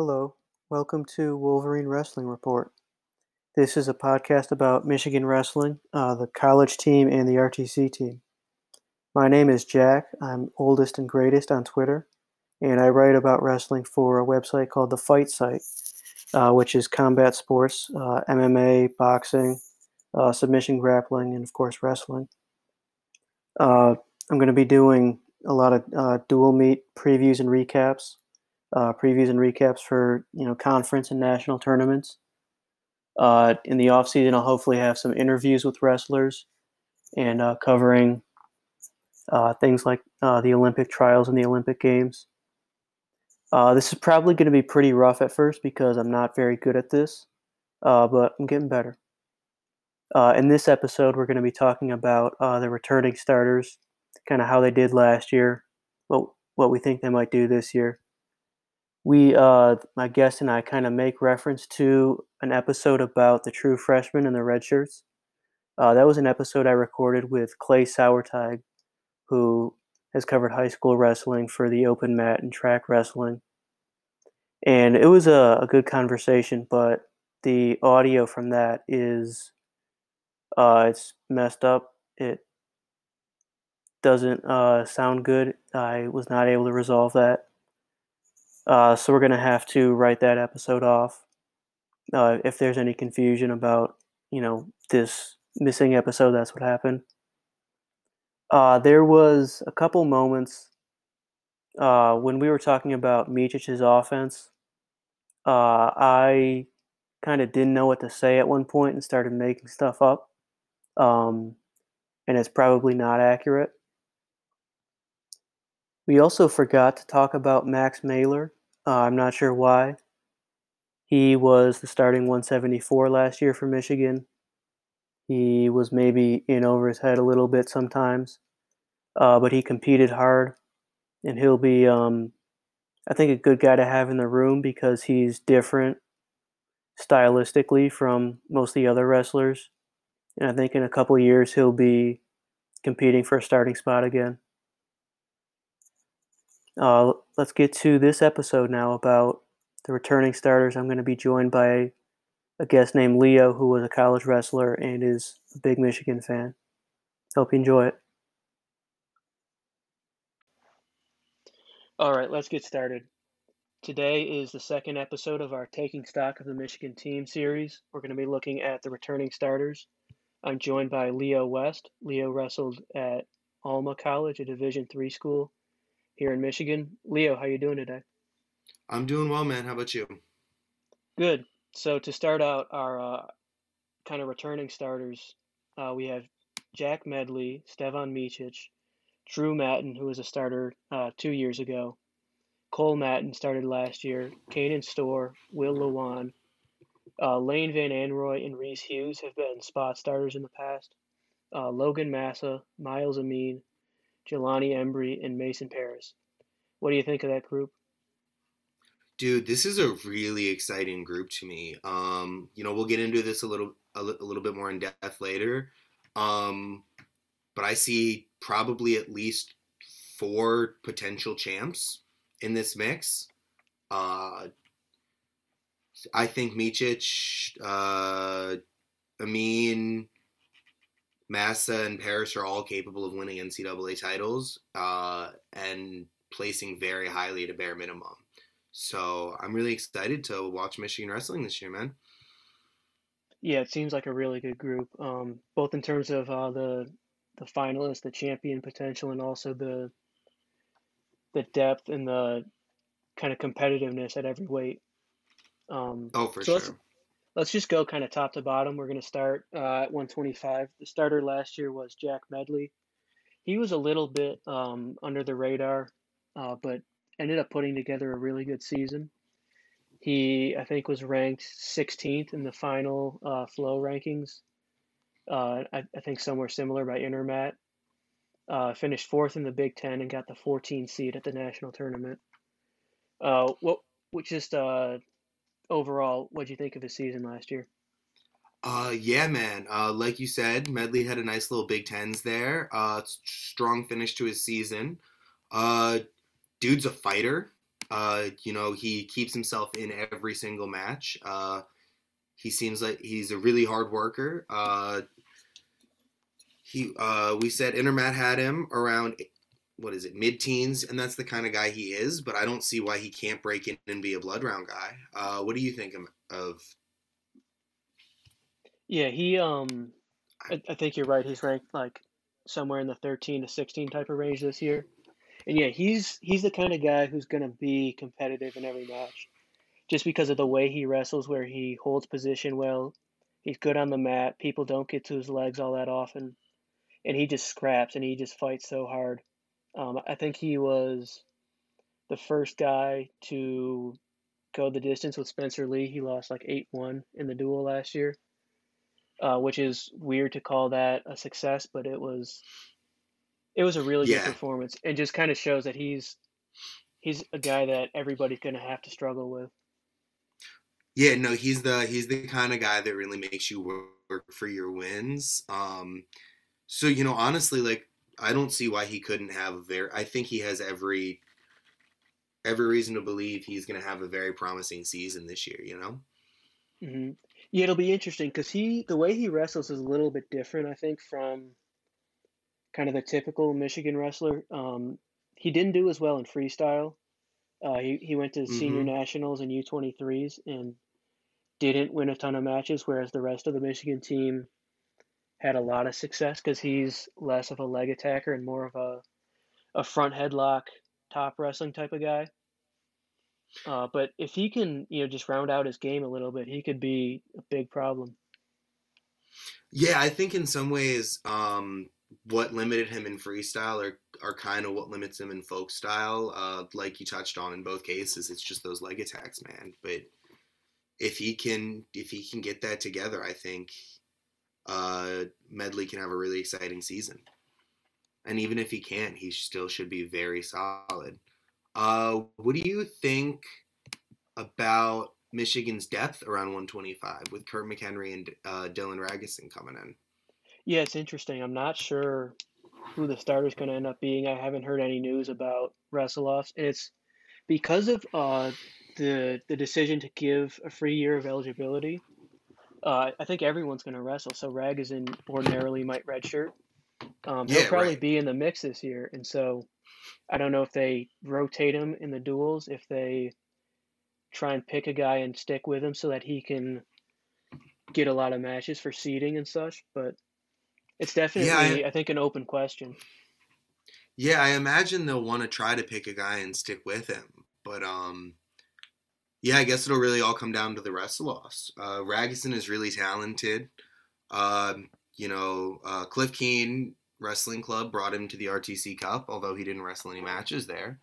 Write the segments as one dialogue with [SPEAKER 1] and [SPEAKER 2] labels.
[SPEAKER 1] Hello, welcome to Wolverine Wrestling Report. This is a podcast about Michigan wrestling, uh, the college team, and the RTC team. My name is Jack. I'm oldest and greatest on Twitter, and I write about wrestling for a website called The Fight Site, uh, which is combat sports, uh, MMA, boxing, uh, submission grappling, and of course, wrestling. Uh, I'm going to be doing a lot of uh, dual meet previews and recaps uh, previews and recaps for you know conference and national tournaments. Uh, in the off season, I'll hopefully have some interviews with wrestlers and uh, covering uh, things like uh, the Olympic trials and the Olympic games. Uh, this is probably going to be pretty rough at first because I'm not very good at this, but I'm getting better. in this episode, we're going to be talking about the returning starters, kind of how they did last year, what what we think they might do this year we uh my guest and I kind of make reference to an episode about the true freshmen and the red shirts. Uh, that was an episode I recorded with Clay Sauerteig, who has covered high school wrestling for the open mat and track wrestling. And it was a, a good conversation, but the audio from that is uh, it's messed up. It doesn't uh, sound good. I was not able to resolve that. Uh, so we're going to have to write that episode off. Uh, if there's any confusion about, you know, this missing episode, that's what happened. Uh, there was a couple moments uh, when we were talking about Micic's offense. Uh, I kind of didn't know what to say at one point and started making stuff up. Um, and it's probably not accurate. We also forgot to talk about Max Mailer. Uh, I'm not sure why. He was the starting 174 last year for Michigan. He was maybe in over his head a little bit sometimes, uh, but he competed hard, and he'll be, um, I think, a good guy to have in the room because he's different stylistically from most of the other wrestlers. And I think in a couple years he'll be competing for a starting spot again. Uh, let's get to this episode now about the returning starters. I'm going to be joined by a guest named Leo, who was a college wrestler and is a big Michigan fan. Hope you enjoy it. All right, let's get started. Today is the second episode of our Taking Stock of the Michigan Team series. We're going to be looking at the returning starters. I'm joined by Leo West. Leo wrestled at Alma College, a Division three school, here in Michigan. Leo, how you doing today?
[SPEAKER 2] I'm doing well, man. How about you?
[SPEAKER 1] Good. So to start out our uh, kind of returning starters, uh, we have Jack Medley, Stevan Micic, Drew Mattin, who was a starter uh, two years ago. Cole Mattin started last year. Kanen Storr, Will Lewan, uh, Lane Van Anroy, and Reese Hughes have been spot starters in the past. Uh, Logan Massa, Myles Amine, Jelani Embree, and Mason Parris. What do you think of that group?
[SPEAKER 2] Dude, this is a really exciting group to me. Um, you know, we'll get into this a little a, a little bit more in depth later. Um, but I see probably at least four potential champs in this mix. Uh, I think Micic, uh, Amine, Massa and Parris are all capable of winning NCAA titles uh, and placing very highly at a bare minimum. So I'm really excited to watch Michigan wrestling this year, man.
[SPEAKER 1] Yeah, it seems like a really good group, um, both in terms of uh, the the finalists, the champion potential, and also the the depth and the kind of competitiveness at every weight.
[SPEAKER 2] Um, oh, for so sure
[SPEAKER 1] let's just go kind of top to bottom. We're going to start uh, at 125. The starter last year was Jack Medley. He was a little bit um, under the radar, uh, but ended up putting together a really good season. He, I think, was ranked 16th in the final uh, flow rankings. Uh, I, I, think somewhere similar by Intermat. Uh, finished fourth in the Big Ten and got the 14 seed at the national tournament. Uh, what, what just overall, what do you think of his season last year?
[SPEAKER 2] Uh, yeah, man. Uh, like you said, Medley had a nice little Big Tens there. Uh, strong finish to his season. Uh, dude's a fighter. Uh, you know, he keeps himself in every single match. Uh, he seems like he's a really hard worker. Uh, he, uh, we said Intermat had him around what is it, mid teens, and that's the kind of guy he is. But I don't see why he can't break in and be a blood round guy. Uh, what do you think of?
[SPEAKER 1] Yeah, he. Um, I, I think you're right. He's ranked like somewhere in the 13 to 16 type of range this year. And yeah, he's he's the kind of guy who's going to be competitive in every match, just because of the way he wrestles, where he holds position well. He's good on the mat. People don't get to his legs all that often, and he just scraps and he just fights so hard. Um, I think he was the first guy to go the distance with Spencer Lee. He lost like 8 1 in the duel last year, uh, which is weird to call that a success, but it was. It was a really
[SPEAKER 2] Yeah.
[SPEAKER 1] good performance, and just kind of shows that he's he's a guy that everybody's gonna have to struggle with.
[SPEAKER 2] Yeah, no, he's the he's the kind of guy that really makes you work for your wins. Um, so you know, honestly, like I don't see why he couldn't have a very. I think he has every every reason to believe he's going to have a very promising season this year. You know.
[SPEAKER 1] hmm Yeah, it'll be interesting because he the way he wrestles is a little bit different, I think, from kind of the typical Michigan wrestler. Um, he didn't do as well in freestyle. Uh, he he went to senior
[SPEAKER 2] hmm
[SPEAKER 1] nationals and U twenty threes and didn't win a ton of matches, whereas the rest of the Michigan team had a lot of success because he's less of a leg attacker and more of a a front headlock top wrestling type of guy. Uh, but if he can, you know, just round out his game a little bit, he could be a big problem.
[SPEAKER 2] Yeah, I think in some ways, um, what limited him in freestyle are are kind of what limits him in folk style. Uh, like you touched on in both cases, it's just those leg attacks, man. But if he can if he can get that together, I think uh, Medley can have a really exciting season. And even if he can't, he still should be very solid. Uh, what do you think about Michigan's depth around 125 with Kurt McHenry and uh, Dylan Ragusin coming in?
[SPEAKER 1] Yeah, it's interesting. I'm not sure who the starter's going to end up being. I haven't heard any news about wrestle-offs, and it's because of uh, the the decision to give a free year of eligibility. Uh, I think everyone's going to wrestle. So Ragusin ordinarily might redshirt. Um, he'll
[SPEAKER 2] Yeah,
[SPEAKER 1] probably
[SPEAKER 2] right.
[SPEAKER 1] be in the mix this year, and so I don't know if they rotate him in the duels, if they try and pick a guy and stick with him so that he can get a lot of matches for seeding and such. But it's
[SPEAKER 2] Yeah, I,
[SPEAKER 1] definitely, I think, an open question.
[SPEAKER 2] yeah, I imagine they'll want to try to pick a guy and stick with him. But um, yeah, I guess it'll really all come down to the wrestle-offs. Uh, Ragusin is really talented. Um, you know, uh, Cliff Keen Wrestling Club brought him to the RTC Cup, although he didn't wrestle any matches there.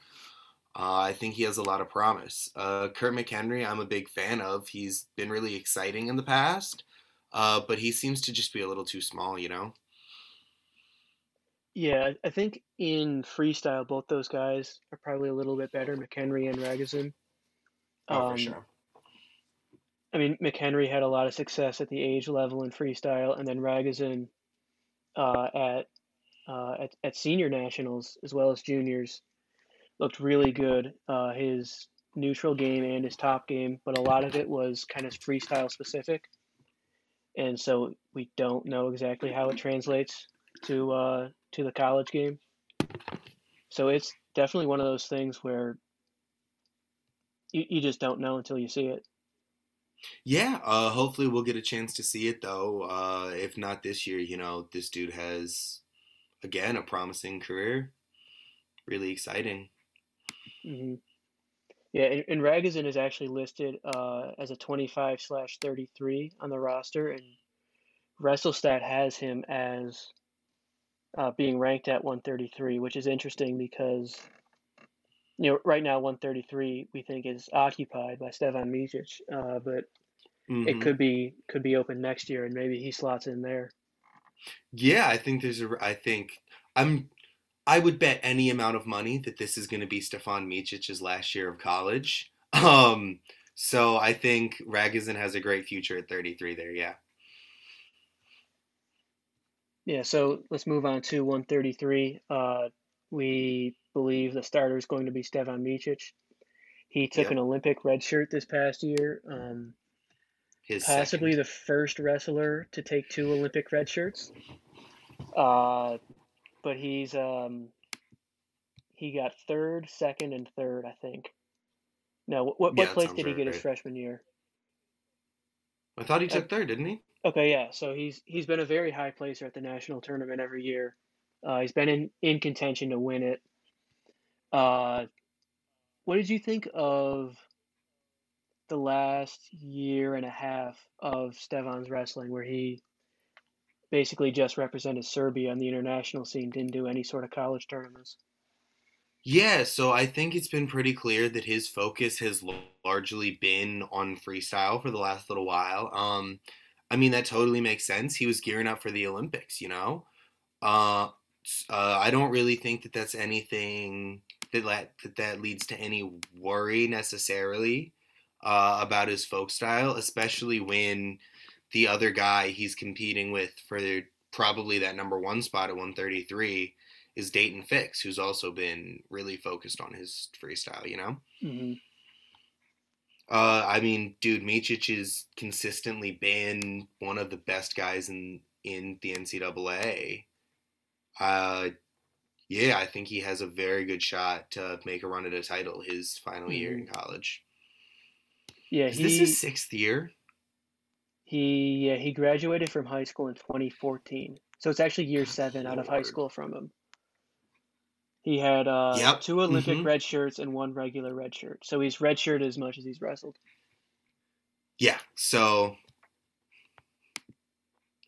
[SPEAKER 2] Uh, I think he has a lot of promise. Uh, Kurt McHenry, I'm a big fan of. He's been really exciting in the past, uh, but he seems to just be a little too small, you know?
[SPEAKER 1] Yeah, I think in freestyle, both those guys are probably a little bit better, McHenry and Ragusin.
[SPEAKER 2] Oh, for
[SPEAKER 1] Um,
[SPEAKER 2] sure.
[SPEAKER 1] I mean, McHenry had a lot of success at the age level in freestyle, and then Ragusin uh, at, uh, at at senior nationals as well as juniors looked really good. Uh, his neutral game and his top game, but a lot of it was kind of freestyle specific, and so we don't know exactly how it translates to uh, to the college game. So it's definitely one of those things where you, you just don't know until you see it.
[SPEAKER 2] Yeah, uh, hopefully we'll get a chance to see it though. Uh, if not this year, you know, this dude has again a promising career. Really exciting.
[SPEAKER 1] hmm Yeah, and, and Ragusin is actually listed uh, as a 25 slash 33 on the roster, and WrestleStat has him as uh, being ranked at 133, which is interesting because you know right now 133 we think is occupied by Stevan Micic, uh, but it
[SPEAKER 2] hmm
[SPEAKER 1] could be could be open next year, and maybe he slots in there.
[SPEAKER 2] Yeah, I think there's a. I think I'm. I would bet any amount of money that this is going to be Stevan Micic's last year of college. Um, so I think Ragusin has a great future at 33 there. Yeah.
[SPEAKER 1] Yeah, so let's move on to 133. Uh, we believe the starter is going to be Stevan Micic. He took
[SPEAKER 2] Yep.
[SPEAKER 1] an Olympic red shirt this past year. Um,
[SPEAKER 2] His
[SPEAKER 1] possibly
[SPEAKER 2] second.
[SPEAKER 1] the first wrestler to take two Olympic red shirts. Uh, but he's um, he got third, second, and third, I think. No, what what,
[SPEAKER 2] Yeah,
[SPEAKER 1] what place did he
[SPEAKER 2] right,
[SPEAKER 1] get his freshman year?
[SPEAKER 2] I thought he
[SPEAKER 1] Uh,
[SPEAKER 2] took third, didn't he?
[SPEAKER 1] Okay, yeah. So he's he's been a very high placer at the national tournament every year. Uh, he's been in, in contention to win it. Uh, what did you think of the last year and a half of Stevan's wrestling, where he basically just represented Serbia on the international scene, didn't do any sort of college tournaments?
[SPEAKER 2] Yeah, so I think it's been pretty clear that his focus has largely been on freestyle for the last little while. Um, I mean, that totally makes sense. He was gearing up for the Olympics, you know? Uh, uh, I don't really think that that's anything that that, that, that leads to any worry necessarily uh, about his folk style, especially when the other guy he's competing with for probably that number one spot at 133 is Dayton Fix, who's also been really focused on his freestyle, you know?
[SPEAKER 1] hmm
[SPEAKER 2] Uh, I mean, dude, Micic has consistently been one of the best guys in, in the NCAA. Uh, yeah, I think he has a very good shot to make a run at a title his final year in college.
[SPEAKER 1] Yeah,
[SPEAKER 2] Is
[SPEAKER 1] he
[SPEAKER 2] this his sixth year?
[SPEAKER 1] he yeah, he graduated from high school in 2014, so it's actually year
[SPEAKER 2] Good
[SPEAKER 1] seven out of high school from him. He had uh,
[SPEAKER 2] Yep.
[SPEAKER 1] two Olympic
[SPEAKER 2] Mhm.
[SPEAKER 1] red shirts and one regular red shirt, so he's redshirted as much as he's wrestled.
[SPEAKER 2] Yeah, so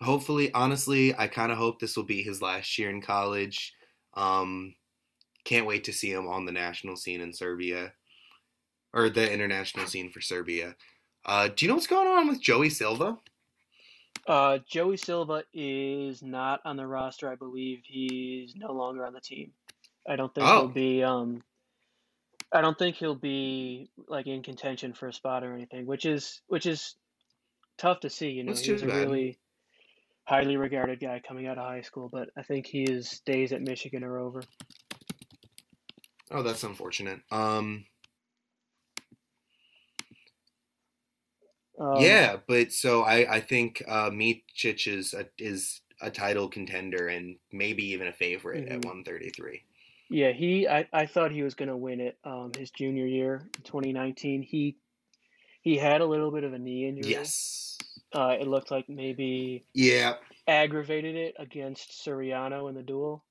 [SPEAKER 2] hopefully, honestly, I kind of hope this will be his last year in college. Um, can't wait to see him on the national scene in Serbia, or the international scene for Serbia. Uh, do you know what's going on with Joey Silva?
[SPEAKER 1] Uh, Joey Silva is not on the roster. I believe he's no longer on the team. I don't think
[SPEAKER 2] Oh.
[SPEAKER 1] he'll be. Um, I don't think he'll be like in contention for a spot or anything, which is which is tough to see. You know,
[SPEAKER 2] That's
[SPEAKER 1] he was
[SPEAKER 2] too
[SPEAKER 1] a
[SPEAKER 2] bad.
[SPEAKER 1] really highly regarded guy coming out of high school, but I think his days at Michigan are over.
[SPEAKER 2] Oh, that's unfortunate. Um,
[SPEAKER 1] Um,
[SPEAKER 2] yeah, but so I I think uh, is a, is a title contender and maybe even a favorite at
[SPEAKER 1] Mhm.
[SPEAKER 2] 133.
[SPEAKER 1] Yeah, he. I, I thought he was going to win it. Um, his junior year, in 2019, he he had a little bit of a knee injury.
[SPEAKER 2] Yes.
[SPEAKER 1] Uh, it looked like maybe
[SPEAKER 2] Yeah.
[SPEAKER 1] aggravated it against Suriano in the duel,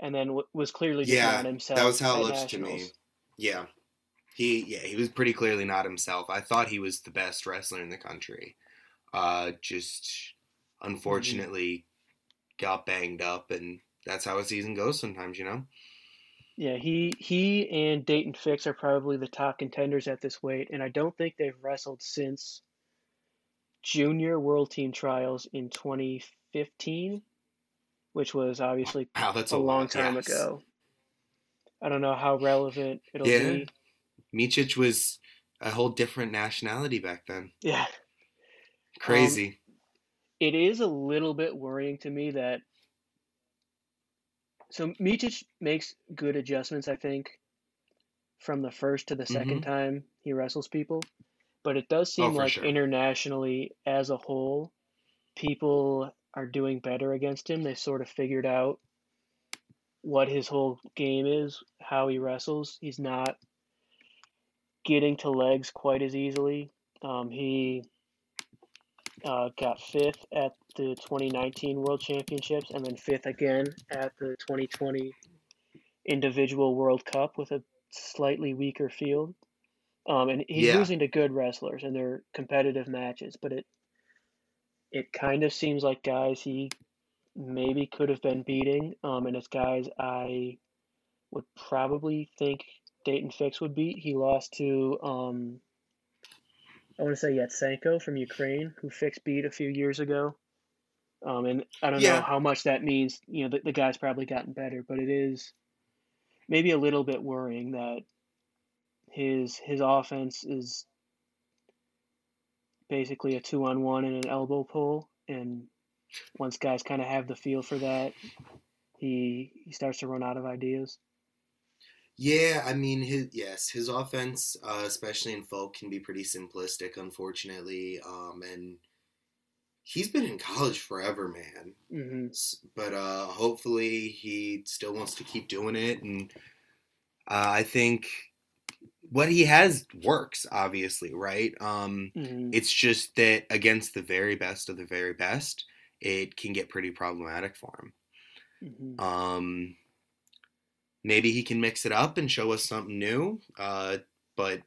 [SPEAKER 1] and then w- was clearly
[SPEAKER 2] Yeah,
[SPEAKER 1] not himself.
[SPEAKER 2] That was how it looks to me. Yeah. He yeah, he was pretty clearly not himself. I thought he was the best wrestler in the country. Uh just unfortunately got banged up and that's how a season goes sometimes, you know?
[SPEAKER 1] Yeah, he he and Dayton Fix are probably the top contenders at this weight, and I don't think they've wrestled since junior world team trials in 2015, which was obviously
[SPEAKER 2] Wow, that's
[SPEAKER 1] a
[SPEAKER 2] a,
[SPEAKER 1] long
[SPEAKER 2] lot,
[SPEAKER 1] time
[SPEAKER 2] yes.
[SPEAKER 1] ago. I don't know how relevant it'll
[SPEAKER 2] Yeah.
[SPEAKER 1] be.
[SPEAKER 2] Micic was a whole different nationality back then.
[SPEAKER 1] Yeah,
[SPEAKER 2] Crazy.
[SPEAKER 1] Um, it is a little bit worrying to me that so Micic makes good adjustments, I think, from the first to the 2nd mm-hmm. time he wrestles people. But it does seem
[SPEAKER 2] Mm-hmm. Oh,
[SPEAKER 1] like
[SPEAKER 2] sure.
[SPEAKER 1] internationally as a whole, people are doing better against him. They sort of figured out what his whole game is, how he wrestles. He's not getting to legs quite as easily. Um, he uh, got fifth at the 2019 World Championships and then fifth again at the 2020 Individual World Cup with a slightly weaker field. Um, and he's
[SPEAKER 2] Yeah.
[SPEAKER 1] losing to good wrestlers in their competitive matches, but it it kind of seems like guys he maybe could have been beating, um, and it's guys I would probably think Dayton Fix would beat. He lost to um, I want to say Yatsenko from Ukraine, who Fix beat a few years ago. Um, and I don't
[SPEAKER 2] Yeah.
[SPEAKER 1] know how much that means. You know, the, the guy's probably gotten better, but it is maybe a little bit worrying that his his offense is basically a two on one and an elbow pull, and once guys kind of have the feel for that, he he starts to run out of ideas.
[SPEAKER 2] Yeah, I mean, his yes, his offense, uh, especially in folk, can be pretty simplistic, unfortunately. Um, and he's been in college forever, man.
[SPEAKER 1] hmm
[SPEAKER 2] But uh, hopefully, he still wants to keep doing it, and uh, I think what he has works. Obviously, right? Um,
[SPEAKER 1] hmm
[SPEAKER 2] it's just that against the very best of the very best, it can get pretty problematic for him.
[SPEAKER 1] hmm
[SPEAKER 2] Um, maybe he can mix it up and show us something new. Uh, but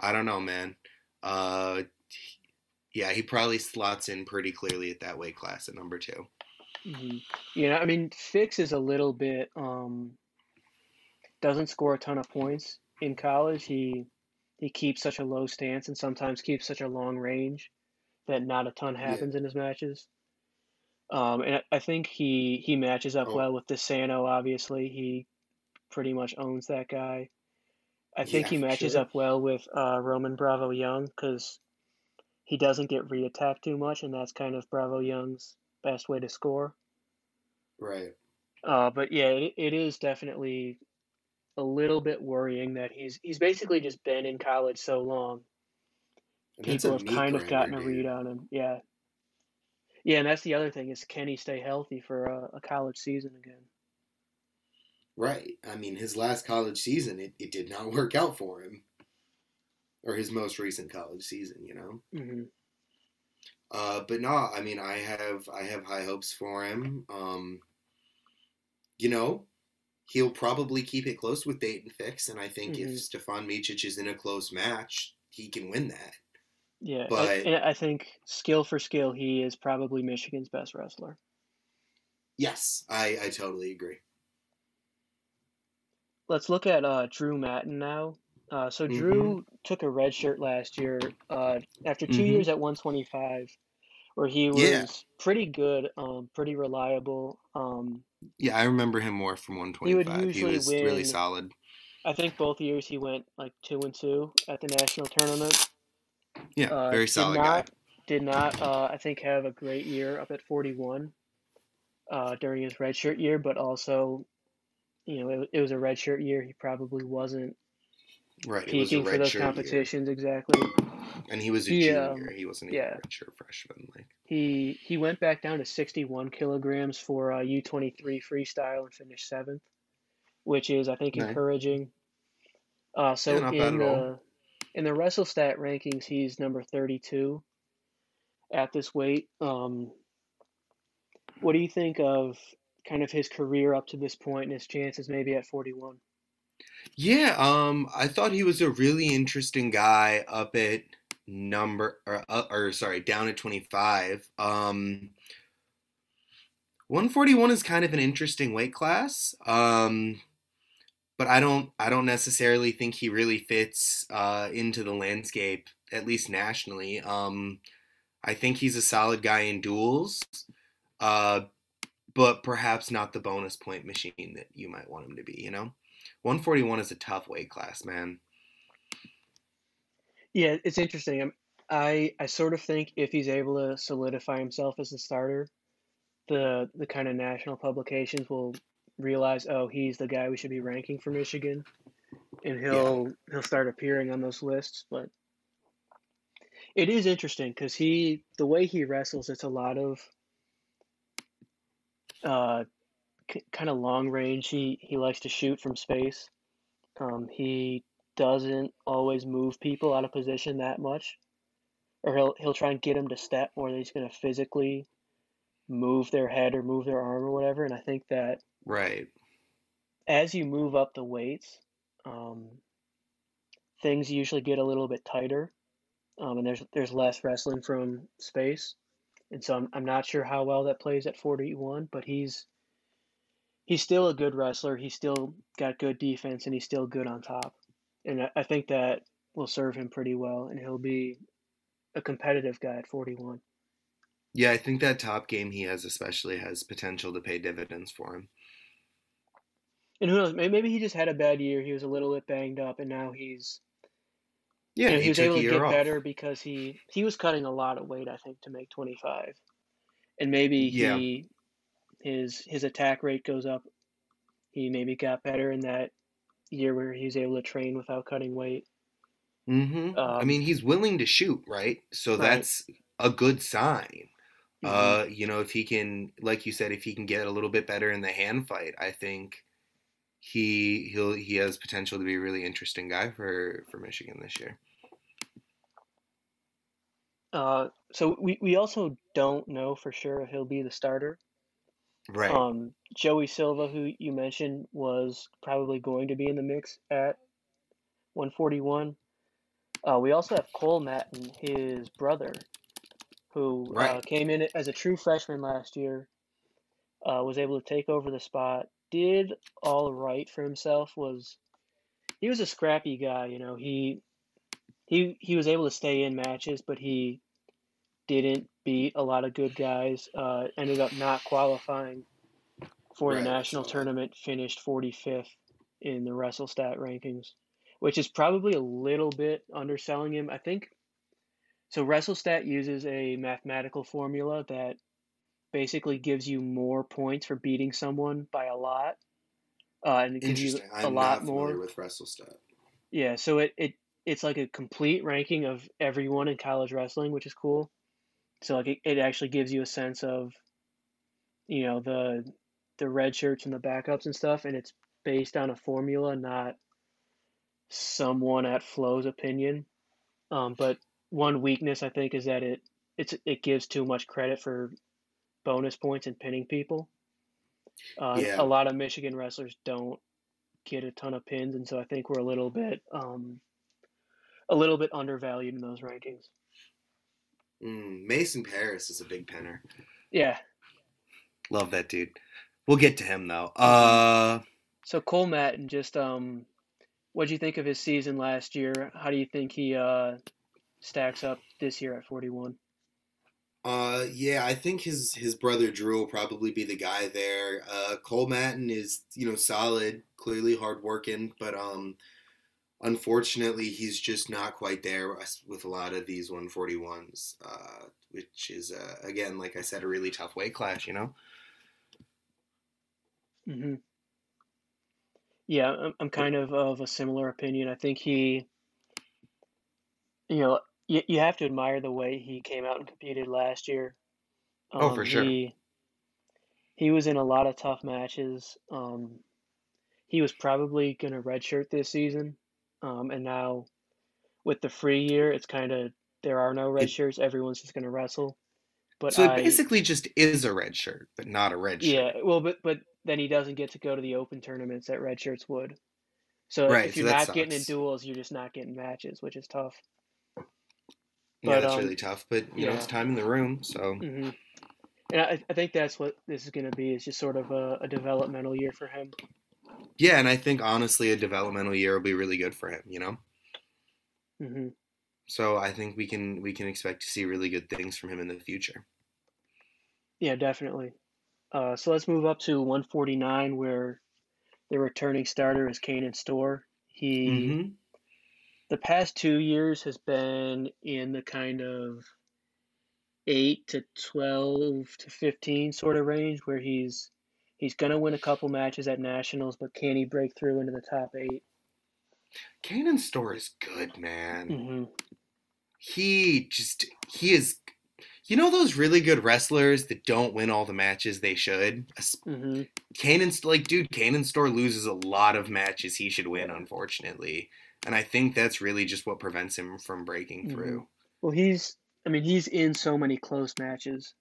[SPEAKER 2] I don't know, man. Uh, yeah, he probably slots in pretty clearly at that weight class at number two.
[SPEAKER 1] hmm You know, I mean, Fix is a little bit um doesn't score a ton of points in college. He he keeps such a low stance and sometimes keeps such a long range that not a ton
[SPEAKER 2] Yeah.
[SPEAKER 1] happens in his matches. Um, and I think he he matches up
[SPEAKER 2] Oh,
[SPEAKER 1] well with DeSanto, obviously. He pretty much owns that guy. I think
[SPEAKER 2] yeah,
[SPEAKER 1] he matches
[SPEAKER 2] sure.
[SPEAKER 1] up well with uh, Roman Bravo Young because he doesn't get re-attacked too much, and that's kind of Bravo Young's best way to score.
[SPEAKER 2] Right.
[SPEAKER 1] Uh, but yeah, it, it is definitely a little bit worrying that he's he's basically just been in college so long. People have kind of gotten a read on him. Yeah. Yeah, and that's the other thing is can he stay healthy for a, a college season again?
[SPEAKER 2] Right. I mean, his last college season, it, it did not work out for him. Or his most recent college season, you know?
[SPEAKER 1] hmm
[SPEAKER 2] Uh, but no, I mean, I have I have high hopes for him. Um, you know, he'll probably keep it close with Dayton Fix, and I think
[SPEAKER 1] hmm
[SPEAKER 2] if Stevan Micic is in a close match, he can win that.
[SPEAKER 1] Yeah,
[SPEAKER 2] But
[SPEAKER 1] and I think skill for skill, he is probably Michigan's best wrestler.
[SPEAKER 2] yes, I I totally agree.
[SPEAKER 1] Let's look at uh, Drew Mattin now. Uh, so
[SPEAKER 2] Mm-hmm.
[SPEAKER 1] Drew took a red shirt last year uh, after two
[SPEAKER 2] Mm-hmm.
[SPEAKER 1] years at 125, where he
[SPEAKER 2] Yeah,
[SPEAKER 1] was pretty good, um, pretty reliable. Um,
[SPEAKER 2] yeah, I remember him more from
[SPEAKER 1] he would
[SPEAKER 2] 125. He
[SPEAKER 1] usually
[SPEAKER 2] was really solid.
[SPEAKER 1] I think both years he went like two and two at the national tournament.
[SPEAKER 2] Yeah,
[SPEAKER 1] Uh,
[SPEAKER 2] very
[SPEAKER 1] did
[SPEAKER 2] solid guy.
[SPEAKER 1] did not uh, I think have a great year up at 41 uh, during his redshirt year, but also you know it, it was a redshirt year. He probably wasn't
[SPEAKER 2] Right, it was a
[SPEAKER 1] peaking for those
[SPEAKER 2] shirt year,
[SPEAKER 1] competitions exactly.
[SPEAKER 2] And he was a
[SPEAKER 1] He
[SPEAKER 2] junior.
[SPEAKER 1] um
[SPEAKER 2] He wasn't even a
[SPEAKER 1] yeah
[SPEAKER 2] shirt freshman. Like,
[SPEAKER 1] he he went back down to 61 kilograms for uh, U23 freestyle and finished seventh, which is I think encouraging. Uh, so
[SPEAKER 2] bad
[SPEAKER 1] in the in the WrestleStat rankings, he's number 32 at this weight. Um, what do you think of kind of his career up to this point and his chances maybe at 41?
[SPEAKER 2] Yeah, um, I thought he was a really interesting guy up at number or, uh, or sorry, down at 25. Um, 141 is kind of an interesting weight class. Um, but I don't I don't necessarily think he really fits uh, into the landscape at least nationally. Um, I think he's a solid guy in duels. Uh, but perhaps not the bonus point machine that you might want him to be, you know? 141 is a tough weight class, man.
[SPEAKER 1] Yeah, it's interesting. I'm, I I sort of think if he's able to solidify himself as a starter, the the kind of national publications will realize, oh, he's the guy we should be ranking for Michigan, and he'll he'll start appearing on those lists. But it is interesting because he the way he wrestles, it's a lot of uh k- kind of long range. He he likes to shoot from space. Um, he doesn't always move people out of position that much, or he'll he'll try and get them to step more than he's going to physically move their head or move their arm or whatever. And I think that
[SPEAKER 2] Right.
[SPEAKER 1] as you move up the weights, um, things usually get a little bit tighter, um, and there's there's less wrestling from space. And so I'm I'm not sure how well that plays at 41, but he's he's still a good wrestler. He's still got good defense, and he's still good on top. And I, I think that will serve him pretty well, and he'll be a competitive guy at 41.
[SPEAKER 2] Yeah, I think that top game he has especially has potential to pay dividends for him.
[SPEAKER 1] And who knows? Maybe he just had a bad year. He was a little bit banged up, and now he's you
[SPEAKER 2] Yeah,
[SPEAKER 1] know
[SPEAKER 2] he
[SPEAKER 1] he was able to get
[SPEAKER 2] off.
[SPEAKER 1] better because he he was cutting a lot of weight. I think to make 25, and maybe
[SPEAKER 2] Yeah.
[SPEAKER 1] he his his attack rate goes up. He maybe got better in that year where he was able to train without cutting weight.
[SPEAKER 2] Mm-hmm. I
[SPEAKER 1] Um,
[SPEAKER 2] mean, he's willing to shoot, right? So
[SPEAKER 1] right.
[SPEAKER 2] that's a good sign.
[SPEAKER 1] hmm
[SPEAKER 2] Uh, you know, if he can, like you said, if he can get a little bit better in the hand fight, I think he he'll he has potential to be a really interesting guy for for Michigan this year.
[SPEAKER 1] Uh, so we, we also don't know for sure if he'll be the starter.
[SPEAKER 2] Right.
[SPEAKER 1] Um, Joey Silva, who you mentioned, was probably going to be in the mix at 141. Uh, we also have Cole Mattin, his brother, who uh, came in as a true freshman last year, uh, was able to take over the spot, did all right for himself. Was he was a scrappy guy, you know. He he he was able to stay in matches, but he didn't beat a lot of good guys. Uh, ended up not qualifying for the
[SPEAKER 2] Right. I
[SPEAKER 1] national
[SPEAKER 2] that.
[SPEAKER 1] tournament. Finished 45th in the WrestleStat rankings, which is probably a little bit underselling him. I think so. WrestleStat uses a mathematical formula that basically gives you more points for beating someone by a lot, uh, and it gives you a
[SPEAKER 2] I'm
[SPEAKER 1] lot more.
[SPEAKER 2] with WrestleStat.
[SPEAKER 1] Yeah, so it, it it's like a complete ranking of everyone in college wrestling, which is cool. So like it, it actually gives you a sense of, you know, the the red shirts and the backups and stuff, and it's based on a formula, not someone at Flow's opinion. Um, but one weakness I think is that it it's it gives too much credit for bonus points and pinning people. Uh,
[SPEAKER 2] Yeah.
[SPEAKER 1] a lot of Michigan wrestlers don't get a ton of pins, and so I think we're a little bit um, a little bit undervalued in those rankings.
[SPEAKER 2] Mm, Mason Parris is a big penner.
[SPEAKER 1] Yeah.
[SPEAKER 2] Love that dude. We'll get to him though. Uh,
[SPEAKER 1] So Cole Mattin, just um, what do you think of his season last year? How do you think he uh stacks up this year at 41?
[SPEAKER 2] uh, yeah, I think his his brother Drew will probably be the guy there. Uh, Cole Mattin is you know solid, clearly hardworking, but um, unfortunately he's just not quite there with a lot of these 141s. Uh, which is uh, again, like I said, a really tough weight class. You know.
[SPEAKER 1] hmm Yeah, I'm I'm kind of of a similar opinion. I think he, you know, you, you have to admire the way he came out and competed last year.
[SPEAKER 2] Oh, for
[SPEAKER 1] Um,
[SPEAKER 2] sure.
[SPEAKER 1] he he was in a lot of tough matches. Um, he was probably gonna redshirt this season. Um, and now with the free year, it's kind of there are no red shirts. Everyone's just gonna wrestle. But
[SPEAKER 2] so it basically just is a red shirt, but not a red shirt.
[SPEAKER 1] yeah, well, but but then he doesn't get to go to the open tournaments that red shirts would. So
[SPEAKER 2] Right.
[SPEAKER 1] if you're
[SPEAKER 2] that
[SPEAKER 1] not getting in duels, you're just not getting matches, which is tough.
[SPEAKER 2] Yeah,
[SPEAKER 1] But
[SPEAKER 2] that's
[SPEAKER 1] um,
[SPEAKER 2] really tough. But you know, it's time in the room, so.
[SPEAKER 1] hmm And I, I think that's what this is going to be. Is just sort of a, a developmental year for him.
[SPEAKER 2] Yeah, and I think honestly, a developmental year will be really good for him. You know,
[SPEAKER 1] hmm
[SPEAKER 2] so I think we can we can expect to see really good things from him in the future.
[SPEAKER 1] Yeah, definitely. Uh, so let's move up to 149, where the returning starter is Kanen Storr. He
[SPEAKER 2] Mm-hmm.
[SPEAKER 1] the past two years has been in the kind of eight to 12 to 15 sort of range, where he's he's gonna win a couple matches at nationals, but can he break through into the top 8
[SPEAKER 2] Kanen Storr is good, man.
[SPEAKER 1] Mm-hmm.
[SPEAKER 2] He just he is. You know those really good wrestlers that don't win all the matches they should.
[SPEAKER 1] Mm-hmm.
[SPEAKER 2] Kanen's like, dude, Kanen Storr loses a lot of matches he should win, unfortunately, and I think that's really just what prevents him from breaking
[SPEAKER 1] Mhm.
[SPEAKER 2] through.
[SPEAKER 1] Well, he's I mean he's in so many close matches.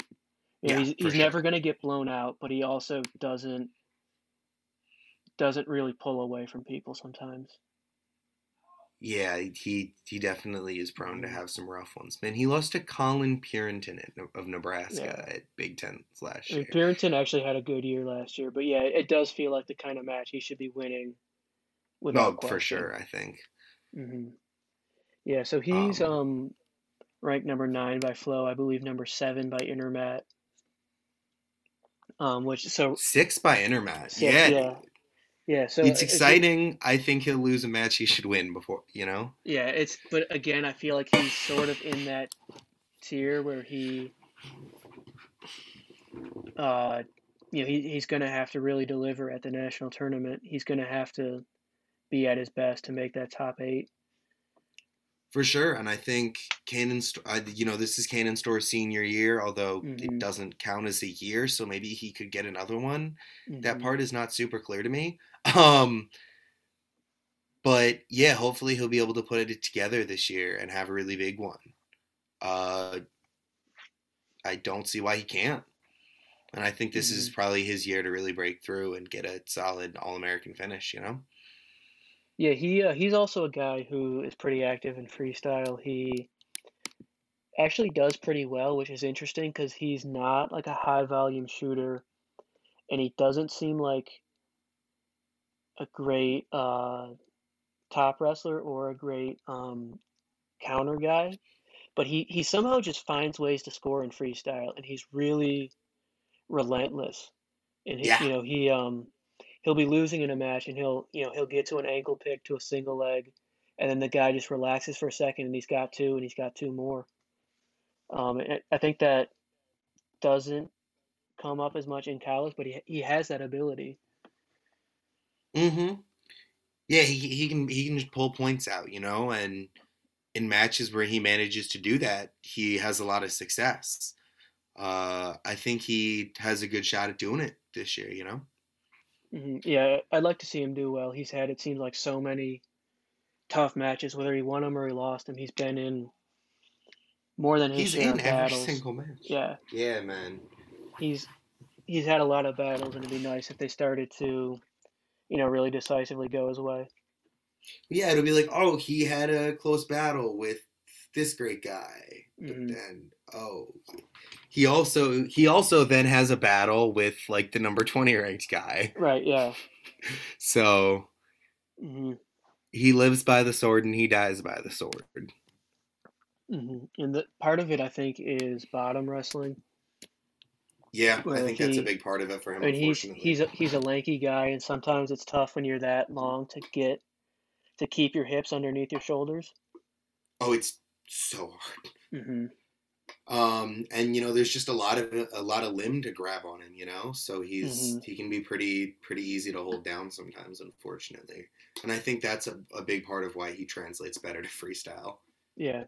[SPEAKER 1] You know,
[SPEAKER 2] Yeah,
[SPEAKER 1] he's he's
[SPEAKER 2] sure.
[SPEAKER 1] never gonna get blown out, but he also doesn't doesn't really pull away from people sometimes.
[SPEAKER 2] Yeah, he he definitely is prone to have some rough ones. Man, he lost to Colin Purinton of Nebraska
[SPEAKER 1] Yeah.
[SPEAKER 2] at Big Ten last
[SPEAKER 1] I mean,
[SPEAKER 2] year.
[SPEAKER 1] Purinton actually had a good year last year, but yeah, it does feel like the kind of match he should be winning without
[SPEAKER 2] No, for sure, I think.
[SPEAKER 1] hmm Yeah, so he's
[SPEAKER 2] Um,
[SPEAKER 1] um ranked number nine by Flow, I believe number seven by Intermat. Um, which so
[SPEAKER 2] six by Intermat.
[SPEAKER 1] six,
[SPEAKER 2] Yeah,
[SPEAKER 1] yeah, yeah. So
[SPEAKER 2] it's
[SPEAKER 1] it's
[SPEAKER 2] exciting. I think he'll lose a match he should win before. You know.
[SPEAKER 1] yeah, it's but again, I feel like he's sort of in that tier where he, uh, you know, he he's gonna have to really deliver at the national tournament. He's gonna have to be at his best to make that top eight.
[SPEAKER 2] For sure, and I think Kanen, you know, this is Kanen Storr's senior year, although mm-hmm. it doesn't count as a year, so maybe he could get another one. Mm-hmm. That part is not super clear to me. Um, but yeah, hopefully he'll be able to put it together this year and have a really big one. Uh, I don't see why he can't. And I think this mm-hmm. is probably his year to really break through and get a solid All American finish, you know?
[SPEAKER 1] Yeah, he uh, he's also a guy who is pretty active in freestyle. He actually does pretty well, which is interesting because he's not like a high volume shooter, and he doesn't seem like a great uh, top wrestler or a great um, counter guy, but he he somehow just finds ways to score in freestyle, and he's really relentless. And he, yeah. you know he um he'll be losing in a match and he'll you know he'll get to an ankle pick to a single leg and then the guy just relaxes for a second and he's got two and he's got two more. Um, i think that doesn't come up as much in college but he, he has that ability.
[SPEAKER 2] Mm-hmm. Yeah he, he can he can just pull points out you know and in matches where he manages to do that he has a lot of success. Uh, i think he has a good shot at doing it this year you know
[SPEAKER 1] hmm Yeah, I'd like to see him do well. He's had it seems like so many tough matches, whether he won them or he lost them. He's been in more than his
[SPEAKER 2] He's in
[SPEAKER 1] of
[SPEAKER 2] every
[SPEAKER 1] battles.
[SPEAKER 2] single match.
[SPEAKER 1] Yeah,
[SPEAKER 2] Yeah, man.
[SPEAKER 1] he's he's had a lot of battles, and it'd be nice if they started to, you know, really decisively go his way.
[SPEAKER 2] Yeah, it'll be like, oh, he had a close battle with this great guy, but
[SPEAKER 1] hmm
[SPEAKER 2] then oh, he also he also then has a battle with like the number 20 ranked guy.
[SPEAKER 1] Right. Yeah.
[SPEAKER 2] So
[SPEAKER 1] hmm
[SPEAKER 2] he lives by the sword and he dies by the sword.
[SPEAKER 1] hmm And the part of it, I think, is bottom wrestling.
[SPEAKER 2] Yeah, I think that's a big part of it for him.
[SPEAKER 1] I mean, he's he's a, he's a lanky guy, and sometimes it's tough when you're that long to get to keep your hips underneath your shoulders.
[SPEAKER 2] oh, it's so hard.
[SPEAKER 1] hmm
[SPEAKER 2] Um, and you know, there's just a lot of a lot of limb to grab on him, you know. So he's
[SPEAKER 1] Mhm.
[SPEAKER 2] he can be pretty pretty easy to hold down sometimes, unfortunately. And I think that's a, a big part of why he translates better to freestyle.
[SPEAKER 1] Yeah.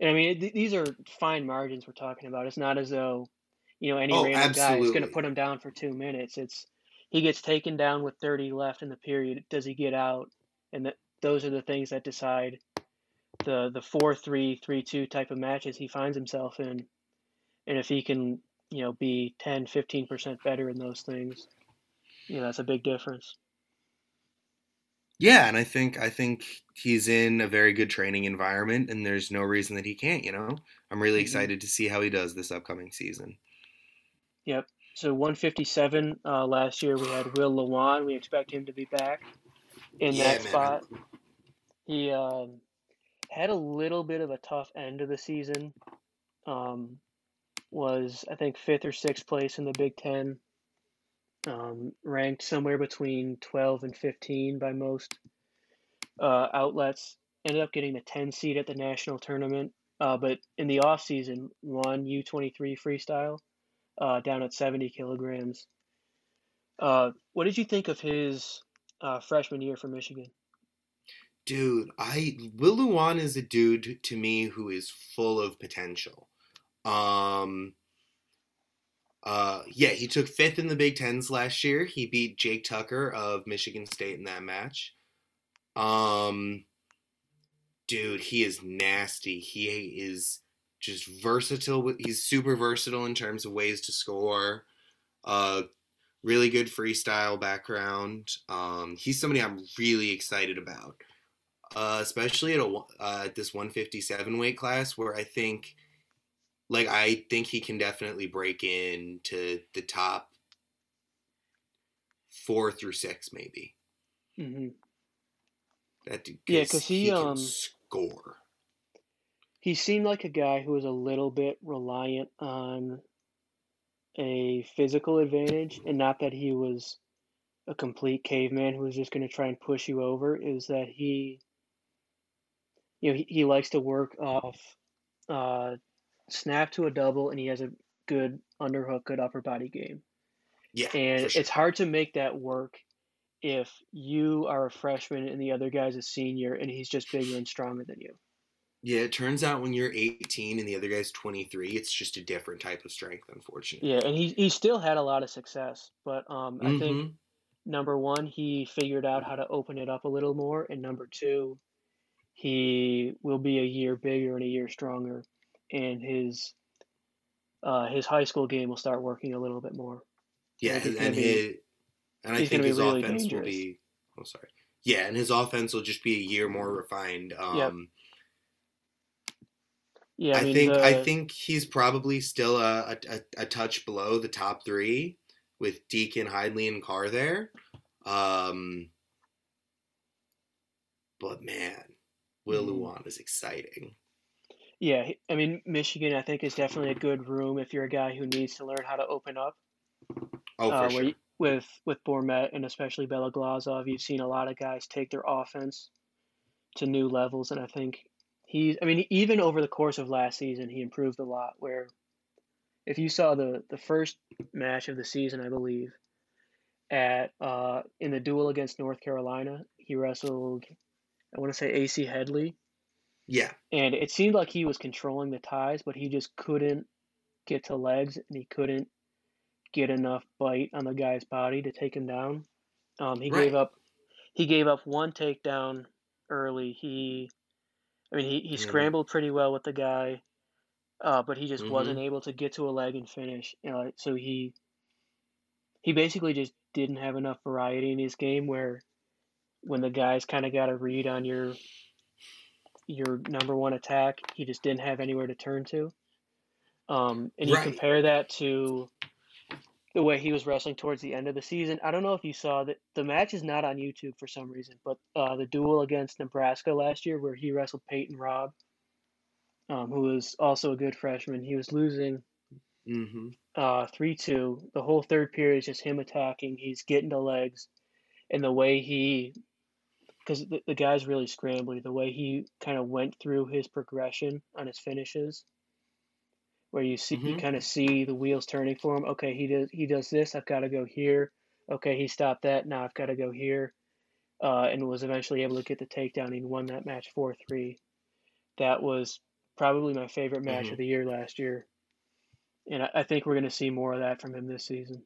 [SPEAKER 1] And I mean, th- these are fine margins we're talking about. It's not as though, you know, any
[SPEAKER 2] Oh,
[SPEAKER 1] random guy is going to put him down for two minutes. It's he gets taken down with 30 left in the period. Does he get out? And that those are the things that decide the the four three three two type of matches he finds himself in. And if he can, you know, be 10, 15 percent better in those things, you know, that's a big difference.
[SPEAKER 2] Yeah, and I think I think he's in a very good training environment, and there's no reason that he can't. You know, I'm really
[SPEAKER 1] hmm
[SPEAKER 2] excited to see how he does this upcoming season.
[SPEAKER 1] Yep. So 157 uh, last year we had Will Lewan. We expect him to be back in
[SPEAKER 2] Yeah,
[SPEAKER 1] that
[SPEAKER 2] man.
[SPEAKER 1] spot. He um, had a little bit of a tough end of the season. Um, was I think fifth or sixth place in the Big Ten. Um, ranked somewhere between 12 and 15 by most uh, outlets. Ended up getting the 10 seed at the national tournament. Uh, but in the off season, won U23 freestyle uh, down at 70 kilograms. Uh, what did you think of his uh, freshman year for Michigan?
[SPEAKER 2] Dude, I Will Lewan is a dude to me who is full of potential. Um, uh, yeah, he took fifth in the Big Tens last year. He beat Jake Tucker of Michigan State in that match. Um, dude, he is nasty. He is just versatile. He's super versatile in terms of ways to score. Uh, really good freestyle background. Um, he's somebody I'm really excited about, uh, especially at a uh, this 157 weight class where I think, like, I think he can definitely break into the top four through six, maybe.
[SPEAKER 1] hmm
[SPEAKER 2] That dude-
[SPEAKER 1] Yeah, 'cause he,
[SPEAKER 2] can
[SPEAKER 1] um,
[SPEAKER 2] score.
[SPEAKER 1] He seemed like a guy who was a little bit reliant on a physical advantage, and not that he was a complete caveman who was just going to try and push you over. Is that he, you know, he, he likes to work off uh, snap to a double, and he has a good underhook, good upper body game.
[SPEAKER 2] Yeah,
[SPEAKER 1] And
[SPEAKER 2] sure.
[SPEAKER 1] it's hard to make that work if you are a freshman and the other guy's a senior and he's just bigger and stronger than you.
[SPEAKER 2] Yeah, it turns out when you're 18 and the other guy's 23, it's just a different type of strength, unfortunately.
[SPEAKER 1] Yeah, and he he still had a lot of success, but um, I mm-hmm. think number one, he figured out how to open it up a little more, and number two, he will be a year bigger and a year stronger, and his uh, his high school game will start working a little bit more.
[SPEAKER 2] Yeah, and, and be, his and I think his really offense dangerous. will be. Oh, sorry. Yeah, and his offense will just be a year more refined. Um, yep yeah, I, I mean, think the... I think he's probably still a, a, a touch below the top three with Deakin, Hidlay, and Carr there. Um, but man, Will mm. Lewan is exciting.
[SPEAKER 1] Yeah, I mean Michigan, I think is definitely a good room if you're a guy who needs to learn how to open up.
[SPEAKER 2] Oh, for uh, sure. You,
[SPEAKER 1] with with Bormet and especially Beloglazov, you've seen a lot of guys take their offense to new levels, and I think he's I mean even over the course of last season he improved a lot where if you saw the the first match of the season I believe at uh in the duel against North Carolina he wrestled I want to say AC Headlee
[SPEAKER 2] yeah
[SPEAKER 1] and it seemed like he was controlling the ties but he just couldn't get to legs and he couldn't get enough bite on the guy's body to take him down um he right. gave up he gave up one takedown early he I mean, he, he mm-hmm. scrambled pretty well with the guy, uh, but he just mm-hmm. wasn't able to get to a leg and finish. You know, so he he basically just didn't have enough variety in his game where when the guys kind of got a read on your your number one attack, he just didn't have anywhere to turn to. Um, and you right. compare that to the way he was wrestling towards the end of the season. I don't know if you saw that the match is not on YouTube for some reason, but uh, the duel against Nebraska last year, where he wrestled Peyton Robb, um, who was also a good freshman, he was losing
[SPEAKER 2] mm-hmm.
[SPEAKER 1] uh, 3 2. The whole third period is just him attacking. He's getting the legs, and the way he, because the, the guy's really scrambly, the way he kind of went through his progression on his finishes where you see mm-hmm. you kind of see the wheels turning for him. Okay, he does he does this. I've got to go here. Okay, he stopped that. Now I've got to go here, uh, and was eventually able to get the takedown He won that match four three. That was probably my favorite match mm-hmm. of the year last year, and I, I think we're going to see more of that from him this season.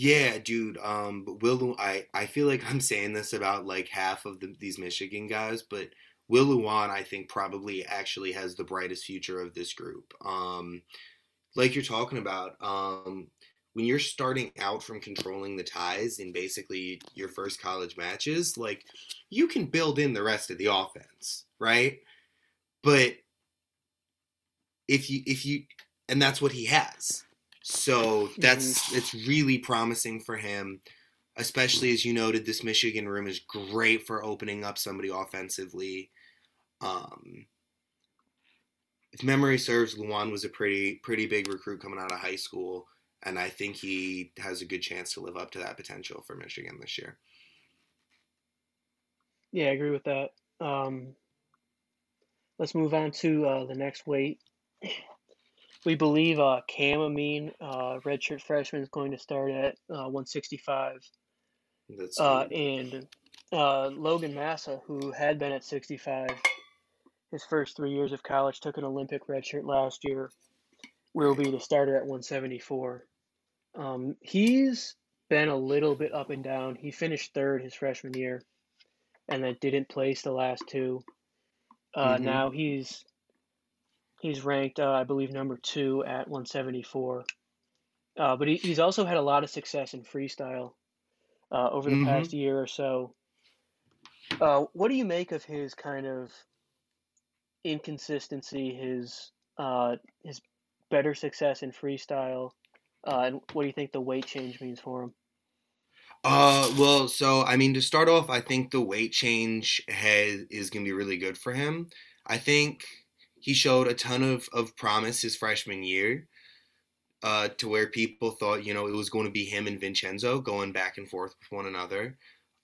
[SPEAKER 2] Yeah, dude. Um, Will, I I feel like I'm saying this about like half of the, these Michigan guys, but Will Lewan, I think, probably actually has the brightest future of this group. Um, like you're talking about, um, when you're starting out from controlling the ties in basically your first college matches, like you can build in the rest of the offense, right? But if you if you and that's what he has. So that's mm-hmm. it's really promising for him, especially as you noted this Michigan room is great for opening up somebody offensively. Um, if memory serves, Lewan was a pretty pretty big recruit coming out of high school, and I think he has a good chance to live up to that potential for Michigan this year.
[SPEAKER 1] Yeah, I agree with that. Um, let's move on to uh, the next weight. We believe uh, Cam Amine, uh, redshirt freshman, is going to start at uh, 165. That's uh, and uh, Logan Massa, who had been at 65, his first three years of college, took an Olympic redshirt last year, will be the starter at 174. Um, he's been a little bit up and down. He finished third his freshman year, and then didn't place the last two. Uh, mm-hmm. Now he's he's ranked, uh, I believe, number two at 174. Uh, but he, he's also had a lot of success in freestyle uh, over the mm-hmm. past year or so. Uh, what do you make of his kind of inconsistency, his uh, his better success in freestyle, uh, and what do you think the weight change means for him?
[SPEAKER 2] Uh, well, so I mean, to start off, I think the weight change has is going to be really good for him. I think he showed a ton of, of promise his freshman year, uh, to where people thought, you know, it was going to be him and Vincenzo going back and forth with one another.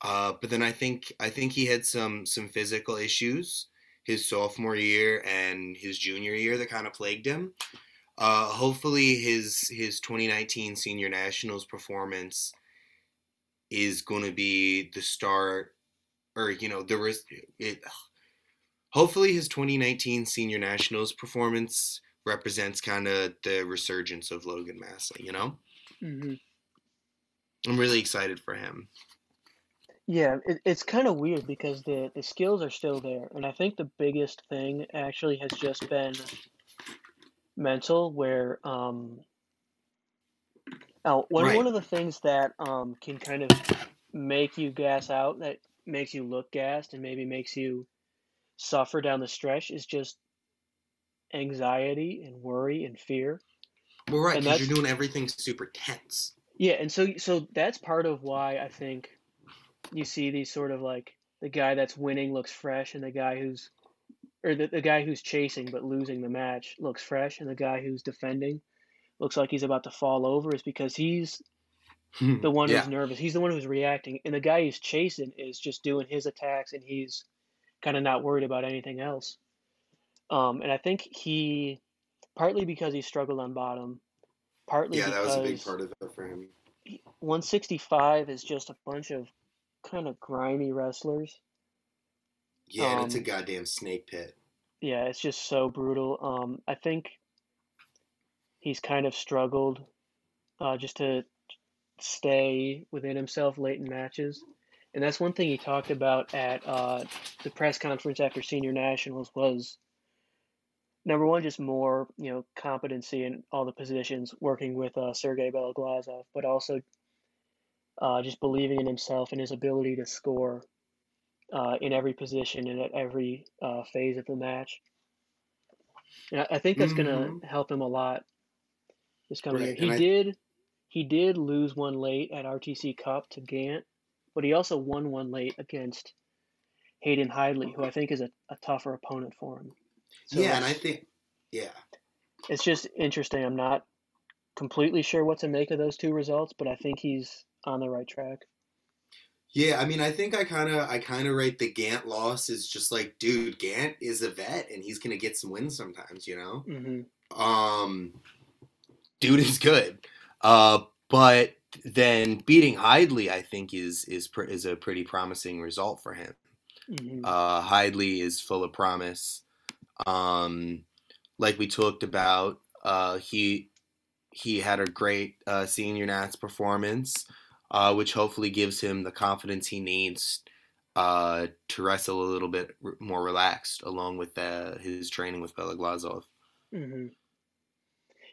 [SPEAKER 2] Uh, but then I think I think he had some some physical issues his sophomore year and his junior year that kind of plagued him. Uh, hopefully, his his 2019 senior nationals performance is going to be the start, or you know, the it. Hopefully, his 2019 Senior Nationals performance represents kind of the resurgence of Logan Massa. You know,
[SPEAKER 1] hmm
[SPEAKER 2] I'm really excited for him.
[SPEAKER 1] Yeah, it, it's kind of weird because the the skills are still there, and I think the biggest thing actually has just been mental, where um, oh, one
[SPEAKER 2] Right.
[SPEAKER 1] one of the things that um can kind of make you gas out, that makes you look gassed, and maybe makes you suffer down the stretch, is just anxiety and worry and fear.
[SPEAKER 2] Well, right, because you're doing everything super tense.
[SPEAKER 1] yeah, and so so that's part of why I think you see these sort of like the guy that's winning looks fresh, and the guy who's or the, the guy who's chasing but losing the match looks fresh, and the guy who's defending looks like he's about to fall over is because he's hmm. the one
[SPEAKER 2] yeah,
[SPEAKER 1] who's nervous. He's the one who's reacting, and the guy who's chasing is just doing his attacks, and he's kind of not worried about anything else. Um, and I think he, partly because he struggled on bottom, partly
[SPEAKER 2] yeah, that was a big part of it for him.
[SPEAKER 1] 165 is just a bunch of kind of grimy wrestlers.
[SPEAKER 2] Yeah, and it's a
[SPEAKER 1] Um,
[SPEAKER 2] goddamn snake pit.
[SPEAKER 1] yeah, it's just so brutal. Um, I think he's kind of struggled uh, just to stay within himself late in matches. And that's one thing he talked about at uh, the press conference after Senior Nationals was number one, just more you know competency in all the positions, working with uh, Sergei Beloglazov, but also uh, just believing in himself and his ability to score uh, in every position and at every uh, phase of the match. And I, I think that's going
[SPEAKER 2] hmm
[SPEAKER 1] to help him a lot this coming year. He
[SPEAKER 2] I
[SPEAKER 1] did he did lose one late at RTC Cup to Gant, but he also won one late against Hayden Hidlay, who I think is a, a tougher opponent for him. So
[SPEAKER 2] yeah, and I think yeah,
[SPEAKER 1] it's just interesting. I'm not completely sure what to make of those two results, but I think he's on the right track.
[SPEAKER 2] yeah. I mean, I think I kind of I kind of rate the Gant loss as just like, dude, Gant is a vet and he's gonna get some wins sometimes. You know,
[SPEAKER 1] Mm-hmm.
[SPEAKER 2] um, dude is good. Uh, but then beating Hidlay, I think is is pr- is a pretty promising result for him.
[SPEAKER 1] hmm
[SPEAKER 2] Uh, Hidlay is full of promise. Um, like we talked about, uh, he he had a great uh, senior Nats performance, uh, which hopefully gives him the confidence he needs uh, to wrestle a little bit r- more relaxed, along with uh, his training with Beloglazov.
[SPEAKER 1] hmm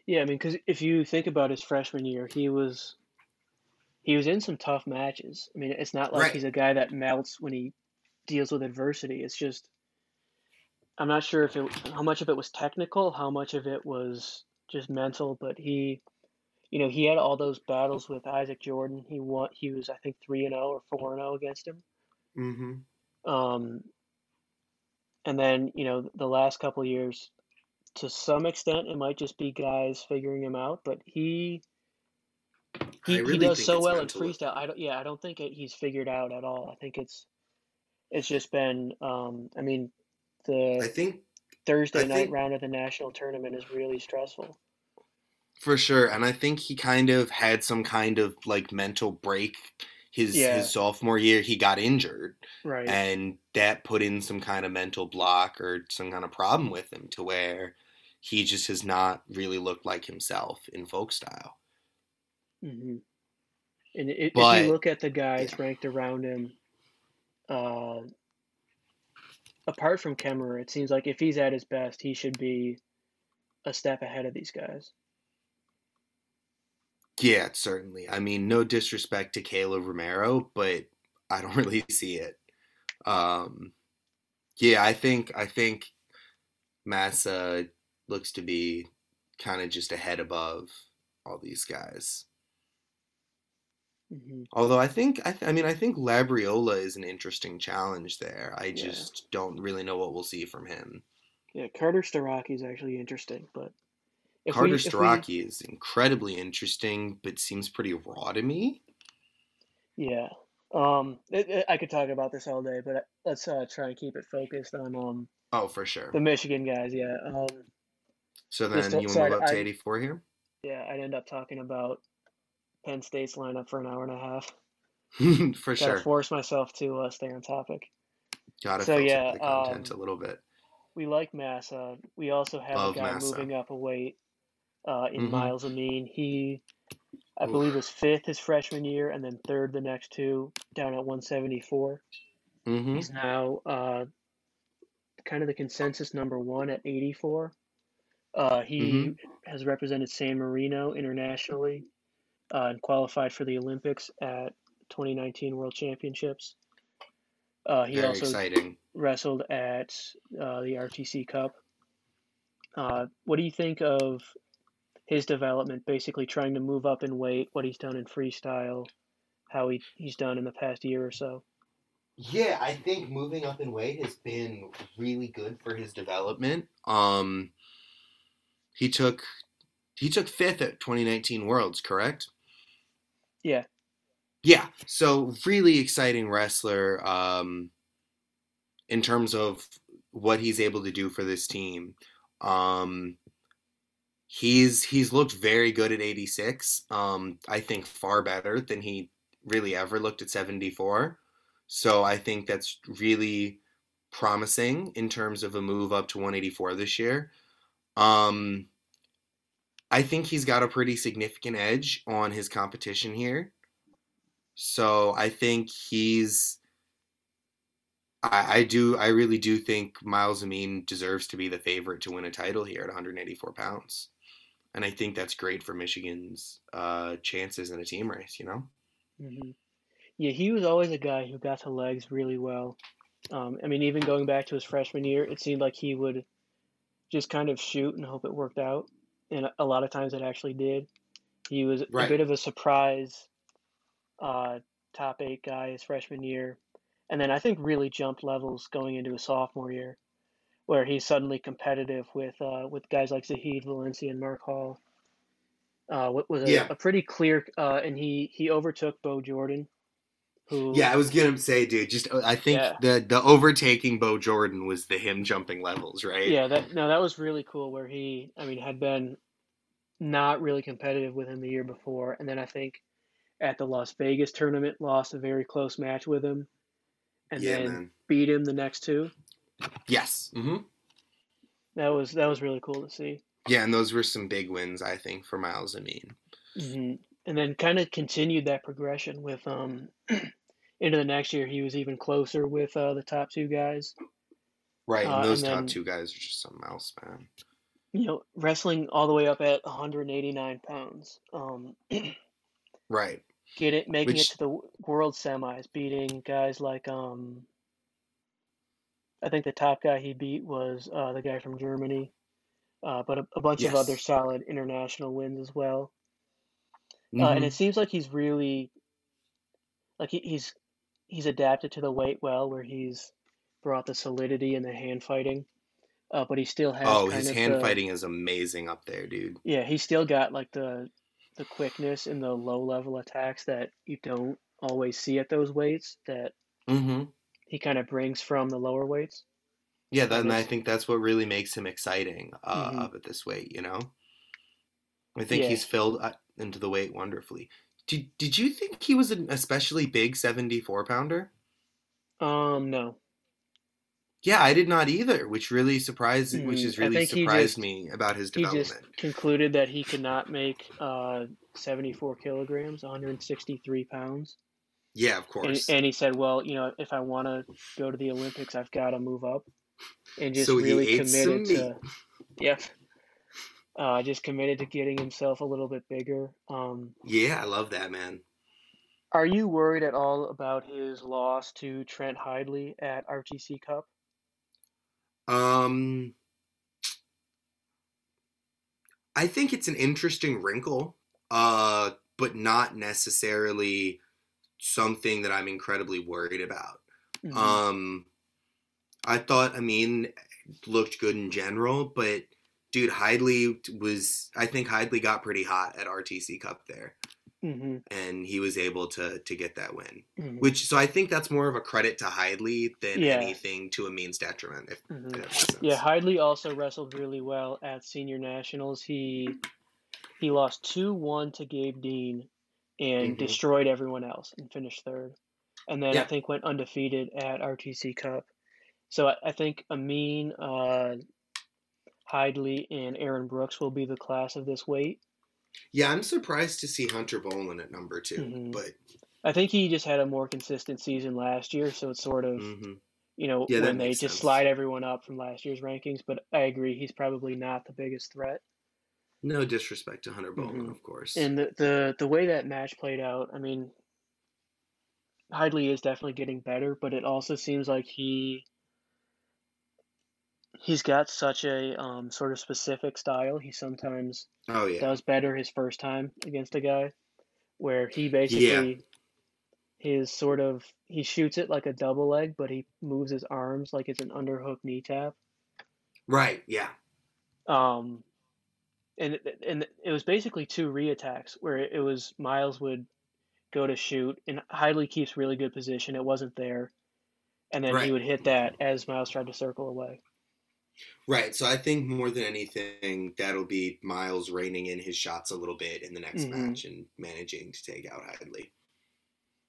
[SPEAKER 1] Yeah, I mean, because if you think about his freshman year, he was he was in some tough matches. I mean, it's not like
[SPEAKER 2] Right.
[SPEAKER 1] he's a guy that melts when he deals with adversity. It's just I'm not sure if it how much of it was technical, how much of it was just mental, but he you know, he had all those battles with Isaac Jordan. He won he was I think 3 and 0 or 4 and 0 against him.
[SPEAKER 2] Mm-hmm.
[SPEAKER 1] Um and then, you know, the last couple years to some extent it might just be guys figuring him out, but he He, he does so well in freestyle. I don't yeah, I don't think it, he's figured out at all. I think it's it's just been um I mean the I
[SPEAKER 2] think
[SPEAKER 1] Thursday
[SPEAKER 2] I
[SPEAKER 1] night
[SPEAKER 2] think
[SPEAKER 1] round of the national tournament is really stressful.
[SPEAKER 2] For sure, and I think he kind of had some kind of like mental break his
[SPEAKER 1] Yeah,
[SPEAKER 2] his sophomore year. He got injured,
[SPEAKER 1] right.
[SPEAKER 2] and that put in some kind of mental block or some kind of problem with him to where he just has not really looked like himself in folk style.
[SPEAKER 1] Hmm And i- if you look at the guys ranked around him, uh, apart from Kemerer, it seems like if he's at his best, he should be a step ahead of these guys.
[SPEAKER 2] yeah, certainly. I mean, no disrespect to Kaleb Romero, but I don't really see it. Um, yeah, I think I think Massa looks to be kind of just ahead above all these guys.
[SPEAKER 1] Hmm
[SPEAKER 2] Although I think I, th- I mean I think Labriola is an interesting challenge there. I
[SPEAKER 1] Yeah.
[SPEAKER 2] just don't really know what we'll see from him.
[SPEAKER 1] Yeah, Carter Starocci is actually interesting, but if
[SPEAKER 2] Carter
[SPEAKER 1] we if we
[SPEAKER 2] is incredibly interesting, but seems pretty raw to me.
[SPEAKER 1] yeah, um, it, it- I could talk about this all day, but let's uh, try and keep it focused on um
[SPEAKER 2] Oh, for sure.
[SPEAKER 1] the Michigan guys. Yeah, um,
[SPEAKER 2] So then you want to move up to 84 here?
[SPEAKER 1] yeah I'd end up talking about Penn State's lineup for an hour and a half.
[SPEAKER 2] For
[SPEAKER 1] Gotta
[SPEAKER 2] sure.
[SPEAKER 1] force myself to uh, stay on topic.
[SPEAKER 2] Gotta
[SPEAKER 1] So, yeah,
[SPEAKER 2] the content
[SPEAKER 1] um,
[SPEAKER 2] a little bit.
[SPEAKER 1] We like Massa. We also have
[SPEAKER 2] Love
[SPEAKER 1] a guy
[SPEAKER 2] Massa.
[SPEAKER 1] moving up a weight uh, in
[SPEAKER 2] Mhm.
[SPEAKER 1] Myles Amine. He, I
[SPEAKER 2] Oof.
[SPEAKER 1] believe, was fifth his freshman year, and then third the next two, down at 174.
[SPEAKER 2] Mm-hmm.
[SPEAKER 1] He's now uh, kind of the consensus number one at 84. Uh, he
[SPEAKER 2] Mhm.
[SPEAKER 1] has represented San Marino internationally uh, and qualified for the Olympics at 2019 World Championships. Uh, he
[SPEAKER 2] Very
[SPEAKER 1] also
[SPEAKER 2] exciting.
[SPEAKER 1] wrestled at uh, the RTC Cup. Uh, what do you think of his development? Basically, trying to move up in weight, what he's done in freestyle, how he, he's done in the past year or so.
[SPEAKER 2] Yeah, I think moving up in weight has been really good for his development. Um, he took he took fifth at 2019 Worlds, correct?
[SPEAKER 1] Yeah.
[SPEAKER 2] Yeah. So really exciting wrestler. Um, in terms of what he's able to do for this team. Um, he's he's looked very good at 86. Um, I think far better than he really ever looked at 74. So I think that's really promising in terms of a move up to 184 this year. Um, I think he's got a pretty significant edge on his competition here. So I think he's. I, I do. I really do think Myles Amine deserves to be the favorite to win a title here at 184 pounds, and I think that's great for Michigan's uh, chances in a team race. You know.
[SPEAKER 1] hmm Yeah, he was always a guy who got to legs really well. Um, I mean, even going back to his freshman year, it seemed like he would just kind of shoot and hope it worked out, and a- lot of times it actually did. He was a bit of a surprise uh, top eight guy his freshman year, and then I think really jumped levels going into his sophomore year, where he's suddenly competitive with uh, with guys like Zahid Valencia and Mark Hall. Uh, what was a,
[SPEAKER 2] Yeah.
[SPEAKER 1] a pretty clear, uh, and he he overtook Bo Jordan, who
[SPEAKER 2] Yeah, I was gonna say, dude. Just uh, I think
[SPEAKER 1] Yeah.
[SPEAKER 2] the the overtaking Bo Jordan was the him jumping levels, right?
[SPEAKER 1] Yeah, that no, that was really cool. Where he, I mean, had been not really competitive with him the year before, and then I think at the Las Vegas tournament lost a very close match with him, and
[SPEAKER 2] Yeah,
[SPEAKER 1] then
[SPEAKER 2] man.
[SPEAKER 1] beat him the next two.
[SPEAKER 2] Yes. hmm
[SPEAKER 1] That was that was really cool to see.
[SPEAKER 2] Yeah, and those were some big wins, I think, for Myles Amine.
[SPEAKER 1] hmm And then kind of continued that progression with um into the next year. He was even closer with uh, the top two guys.
[SPEAKER 2] Right,
[SPEAKER 1] Uh,
[SPEAKER 2] and those top
[SPEAKER 1] then-
[SPEAKER 2] two guys are just something else, man.
[SPEAKER 1] You know, wrestling all the way up at 189 pounds. Um,
[SPEAKER 2] Right.
[SPEAKER 1] get it making
[SPEAKER 2] Which-
[SPEAKER 1] it to the world semis beating guys like um i think the top guy he beat was uh, the guy from germany uh, but a, a bunch of other solid international wins as well uh,
[SPEAKER 2] Mhm.
[SPEAKER 1] and it seems like he's really like he, he's he's adapted to the weight well where he's brought the solidity and the hand fighting uh, but he still has
[SPEAKER 2] oh, his
[SPEAKER 1] of
[SPEAKER 2] hand
[SPEAKER 1] the,
[SPEAKER 2] fighting is amazing up there, dude.
[SPEAKER 1] yeah he still got like the the quickness and the low level attacks that you don't always see at those weights that
[SPEAKER 2] Mm-hmm.
[SPEAKER 1] he kind of brings from the lower weights.
[SPEAKER 2] Yeah, that, and I think that's what really makes him exciting uh,
[SPEAKER 1] Mhm.
[SPEAKER 2] up at this weight. You know, I think
[SPEAKER 1] Yeah.
[SPEAKER 2] he's filled uh, into the weight wonderfully. Did Did you think he was an especially big seventy four pounder?
[SPEAKER 1] Um, no.
[SPEAKER 2] Yeah, I did not either, which really surprised, which
[SPEAKER 1] Mm,
[SPEAKER 2] has
[SPEAKER 1] I
[SPEAKER 2] really surprised
[SPEAKER 1] just-
[SPEAKER 2] me about his development.
[SPEAKER 1] He just concluded that he could not make uh 74 kilograms, 163 pounds.
[SPEAKER 2] Yeah, of course.
[SPEAKER 1] and he said, well, you know, if I want to go to the Olympics, I've got to move up. And just
[SPEAKER 2] So
[SPEAKER 1] really committed to, yep. Uh, just committed to getting himself a little bit bigger. Um,
[SPEAKER 2] yeah, I love that man.
[SPEAKER 1] are you worried at all about his loss to Trent Hidlay at RTC Cup?
[SPEAKER 2] Um, I think it's an interesting wrinkle, uh, but not necessarily something that I'm incredibly worried about.
[SPEAKER 1] Mhm.
[SPEAKER 2] Um, I thought, I mean, looked good in general, but dude, Hidlay was, I think Hidlay got pretty hot at RTC Cup there,
[SPEAKER 1] Mhm,
[SPEAKER 2] and he was able to to get that win.
[SPEAKER 1] mhm,
[SPEAKER 2] Which, so I think that's more of a credit to Hidlay than
[SPEAKER 1] Yeah.
[SPEAKER 2] anything to Amine's detriment. If
[SPEAKER 1] mhm.
[SPEAKER 2] that.
[SPEAKER 1] Yeah, Hidlay also wrestled really well at senior nationals. He he lost two one to Gabe Dean, and
[SPEAKER 2] Mhm.
[SPEAKER 1] destroyed everyone else and finished third. And then I think went undefeated at RTC Cup. So I, I think Amine, uh, Hidlay, and Aaron Brooks will be the class of this weight.
[SPEAKER 2] Yeah, I'm surprised to see Hunter Bolin at number 2
[SPEAKER 1] Mhm.
[SPEAKER 2] but
[SPEAKER 1] I think he just had a more consistent season last year, so it's sort of
[SPEAKER 2] mhm.
[SPEAKER 1] you know
[SPEAKER 2] Yeah,
[SPEAKER 1] when they just
[SPEAKER 2] sense.
[SPEAKER 1] slide everyone up from last year's rankings. But I agree, he's probably not the biggest threat.
[SPEAKER 2] no disrespect to Hunter Bolin,
[SPEAKER 1] Mhm.
[SPEAKER 2] of course.
[SPEAKER 1] And the, the the way that match played out, I mean, Hidlay is definitely getting better, but it also seems like he he's got such a um, sort of specific style. He sometimes
[SPEAKER 2] oh yeah,
[SPEAKER 1] does better his first time against a guy, where he basically his sort of he shoots it like a double leg, but he moves his arms like it's an underhook knee tap.
[SPEAKER 2] right. Yeah,
[SPEAKER 1] Um, and and it was basically two reattacks where it was Myles would go to shoot and Hidlay keeps really good position. It wasn't there, and then
[SPEAKER 2] Right.
[SPEAKER 1] he would hit that as Myles tried to circle away.
[SPEAKER 2] Right. So I think more than anything, that'll be Myles reining in his shots a little bit in the next
[SPEAKER 1] Mhm.
[SPEAKER 2] match and managing to take out Hadley.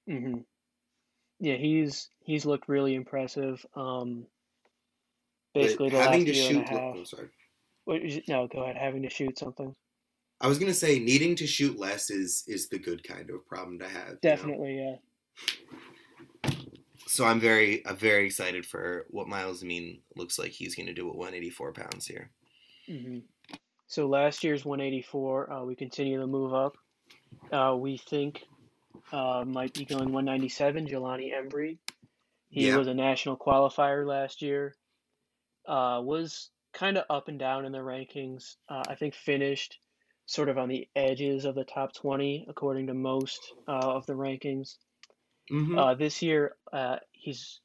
[SPEAKER 1] hmm Yeah, he's he's looked really impressive. Um, basically the
[SPEAKER 2] having
[SPEAKER 1] last
[SPEAKER 2] to shoot,
[SPEAKER 1] a half.
[SPEAKER 2] I'm sorry.
[SPEAKER 1] What No, go ahead. Having to shoot something.
[SPEAKER 2] I was gonna say needing to shoot less is is the good kind of problem to have. you know?
[SPEAKER 1] Definitely, yeah.
[SPEAKER 2] So I'm very I'm very excited for what Myles Amine looks like he's gonna do at 184 pounds here.
[SPEAKER 1] hmm So last year's 184, uh, we continue to move up. Uh, we think uh, might be going 197. Jelani Embree. He
[SPEAKER 2] Yeah.
[SPEAKER 1] was a national qualifier last year. Uh, was kind of up and down in the rankings. Uh, I think finished sort of on the edges of the top 20 according to most uh, of the rankings.
[SPEAKER 2] Mm-hmm.
[SPEAKER 1] Uh, this year, uh, he's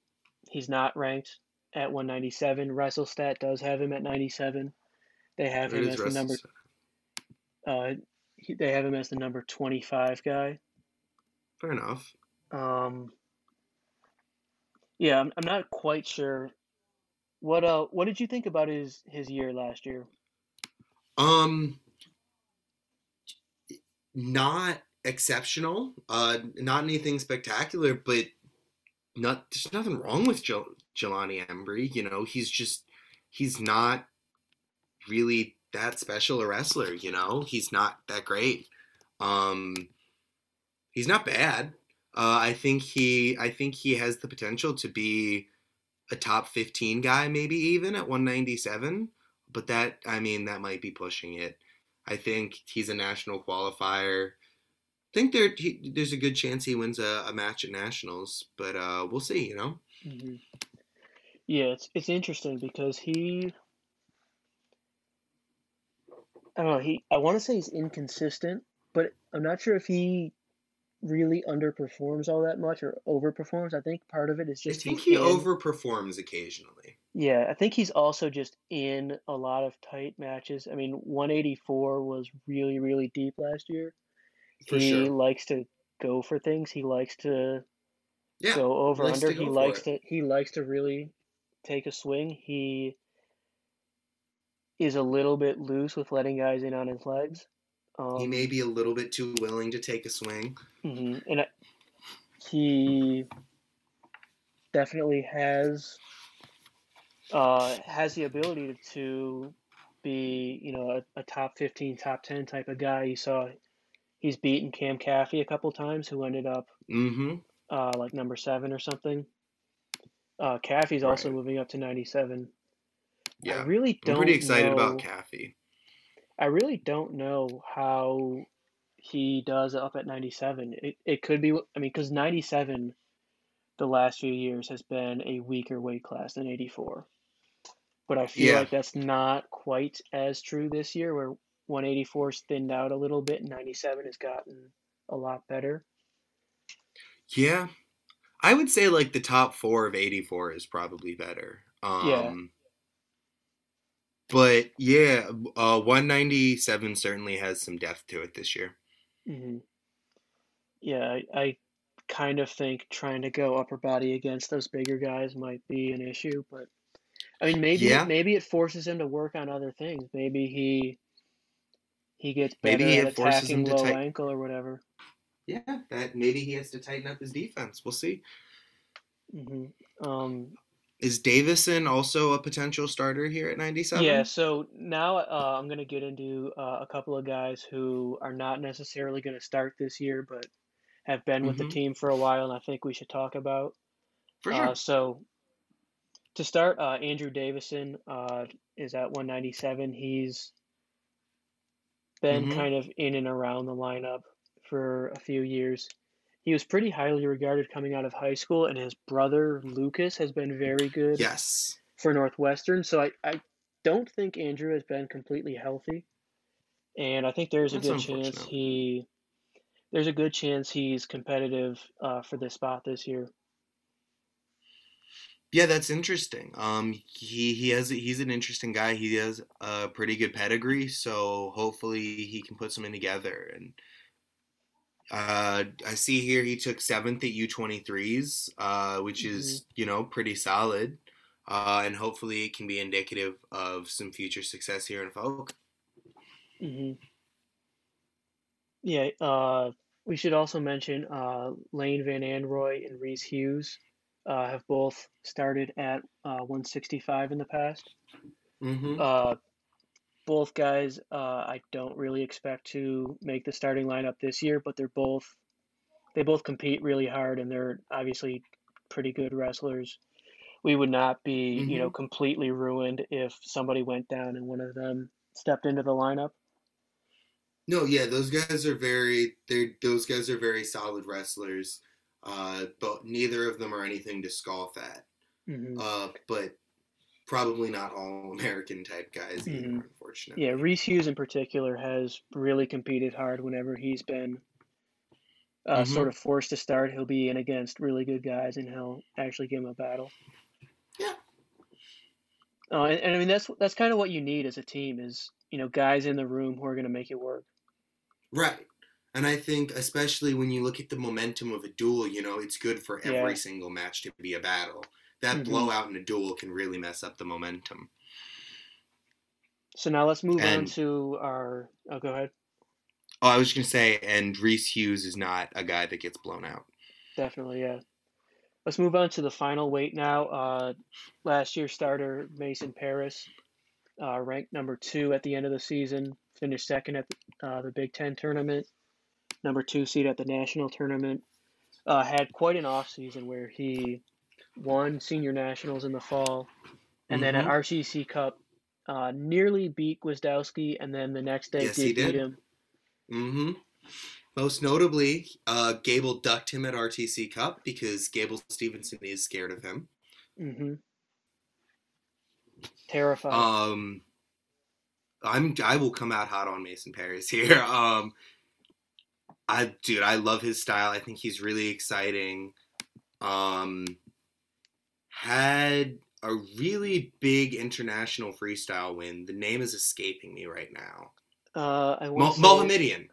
[SPEAKER 1] he's not ranked at 197. WrestleStat does have him at 97. They have him as the number uh, he, they have him as the number 25 guy.
[SPEAKER 2] Fair enough.
[SPEAKER 1] Um, yeah, I'm, I'm not quite sure. What uh, what did you think about his his year last year?
[SPEAKER 2] Um, not exceptional. Uh, not anything spectacular, but not there's nothing wrong with jo- Jelani Embree. You know, he's just he's not really that special a wrestler. You know, he's not that great. Um, he's not bad. Uh, I think he I think he has the potential to be a top 15 guy, maybe even at 197. But that I mean that might be pushing it. I think he's a national qualifier. I think there he, there's a good chance he wins a, a match at nationals, but uh, we'll see. You know.
[SPEAKER 1] hmm Yeah, it's it's interesting because he I don't know, he I want to say he's inconsistent, but I'm not sure if he really underperforms all that much or overperforms. I think part of it is
[SPEAKER 2] I
[SPEAKER 1] just
[SPEAKER 2] think he
[SPEAKER 1] in-
[SPEAKER 2] overperforms occasionally.
[SPEAKER 1] Yeah, I think he's also just in a lot of tight matches. I mean, 184 was really, really deep last year.
[SPEAKER 2] For
[SPEAKER 1] he
[SPEAKER 2] sure.
[SPEAKER 1] likes to go for things. He likes to
[SPEAKER 2] Yeah.
[SPEAKER 1] go over
[SPEAKER 2] likes
[SPEAKER 1] under.
[SPEAKER 2] go
[SPEAKER 1] He likes
[SPEAKER 2] it.
[SPEAKER 1] to he likes to really take a swing. He is a little bit loose with letting guys in on his legs. Um,
[SPEAKER 2] He may be a little bit too willing to take a swing.
[SPEAKER 1] mhm, and I, he definitely has uh, has the ability to be, you know, a, a top 15, top 10 type of guy. You saw he's beaten Cam Caffey a couple times, who ended up
[SPEAKER 2] Mm-hmm.
[SPEAKER 1] uh, like number seven or something. Uh, Caffey's also moving up to 97.
[SPEAKER 2] Yeah. I'm
[SPEAKER 1] don't
[SPEAKER 2] pretty excited
[SPEAKER 1] know,
[SPEAKER 2] about Caffey.
[SPEAKER 1] I really don't know how he does up at 97. It, it could be, I mean, because 97 the last few years has been a weaker weight class than 84. But I feel
[SPEAKER 2] Yeah.
[SPEAKER 1] like that's not quite as true this year, where 184's thinned out a little bit and 97 has gotten a lot better.
[SPEAKER 2] Yeah. I would say like the top four of 84 is probably better. Um,
[SPEAKER 1] Yeah.
[SPEAKER 2] But yeah, uh, 197 certainly has some depth to it this year.
[SPEAKER 1] hmm Yeah, I, I kind of think trying to go upper body against those bigger guys might be an issue, but I mean maybe
[SPEAKER 2] Yeah.
[SPEAKER 1] maybe it forces him to work on other things. Maybe he he gets better
[SPEAKER 2] Maybe it forces him to
[SPEAKER 1] low
[SPEAKER 2] take-
[SPEAKER 1] ankle or whatever.
[SPEAKER 2] yeah, that maybe he has to tighten up his defense. We'll see.
[SPEAKER 1] Mm-hmm. Um,
[SPEAKER 2] is Davison also a potential starter here at 97?
[SPEAKER 1] Yeah, so now uh, I'm going to get into uh, a couple of guys who are not necessarily going to start this year, but have been with mm-hmm. the team for a while, and I think we should talk about.
[SPEAKER 2] For sure.
[SPEAKER 1] Uh, so to start, uh, Andrew Davison uh, is at 197. He's been mm-hmm. kind of in and around the lineup for a few years. He was pretty highly regarded coming out of high school, and his brother Lucas has been very good.
[SPEAKER 2] Yes.
[SPEAKER 1] For Northwestern, so I, I don't think Andrew has been completely healthy, and I think there's a good chance he there's a good chance he's competitive uh, for this spot this year.
[SPEAKER 2] Yeah, that's interesting. Um, he he has he's an interesting guy. He has a pretty good pedigree, so hopefully he can put something together. And uh, I see here he took seventh at U twenty threes, uh, which mm-hmm. is you know pretty solid. Uh, and hopefully it can be indicative of some future success here in Folk.
[SPEAKER 1] Mm-hmm. Yeah, uh, we should also mention uh, Lane Van Androy and Reese Hughes uh, have both started at uh, 165 in the past.
[SPEAKER 2] Mm-hmm.
[SPEAKER 1] Uh, both guys, uh, I don't really expect to make the starting lineup this year, but they're both they both compete really hard, and they're obviously pretty good wrestlers. We would not be, mm-hmm. you know, mm-hmm. completely ruined if somebody went down and one of them stepped into the lineup.
[SPEAKER 2] No, yeah, those guys are very they those guys are very solid wrestlers. Uh, but neither of them are anything to scoff at.
[SPEAKER 1] Mm-hmm.
[SPEAKER 2] Uh, but probably not all American type guys either, mm-hmm. unfortunately.
[SPEAKER 1] Yeah, Reese Hughes in particular has really competed hard whenever he's been uh, mm-hmm. sort of forced to start. He'll be in against really good guys, and he'll actually give them a battle.
[SPEAKER 2] Yeah.
[SPEAKER 1] Uh, and, and I mean that's that's kind of what you need as a team is you know guys in the room who are going to make it work.
[SPEAKER 2] Right. And I think, especially when you look at the momentum of a duel, you know, it's good for every yeah. single match to be a battle. That mm-hmm. blowout in a duel can really mess up the momentum.
[SPEAKER 1] So now let's move and, on to our. Oh, go ahead.
[SPEAKER 2] Oh, I was just gonna say, and Reese Hughes is not a guy that gets blown out.
[SPEAKER 1] Definitely, yeah. Let's move on to the final weight now. Uh, last year's starter Mason Parris, uh, ranked number two at the end of the season, finished second at the, uh, the Big Ten tournament number two seed at the national tournament. Uh, had quite an off season where he won senior nationals in the fall, and mm-hmm. then at mm-hmm. RTC Cup, uh, nearly beat Gwiazdowski, and then the next day
[SPEAKER 2] yes,
[SPEAKER 1] did,
[SPEAKER 2] did,
[SPEAKER 1] beat him.
[SPEAKER 2] Mm-hmm. Most notably, uh, Gable ducked him at RTC Cup because Gable Steveson is scared of him.
[SPEAKER 1] Mm-hmm. Terrified.
[SPEAKER 2] Um, I'm I will come out hot on Mason Parris here. Um, I dude, I love his style. I think he's really exciting. Um, had a really big international freestyle win. The name is escaping me right now.
[SPEAKER 1] Uh, I
[SPEAKER 2] Mo- say, Mohammedian. It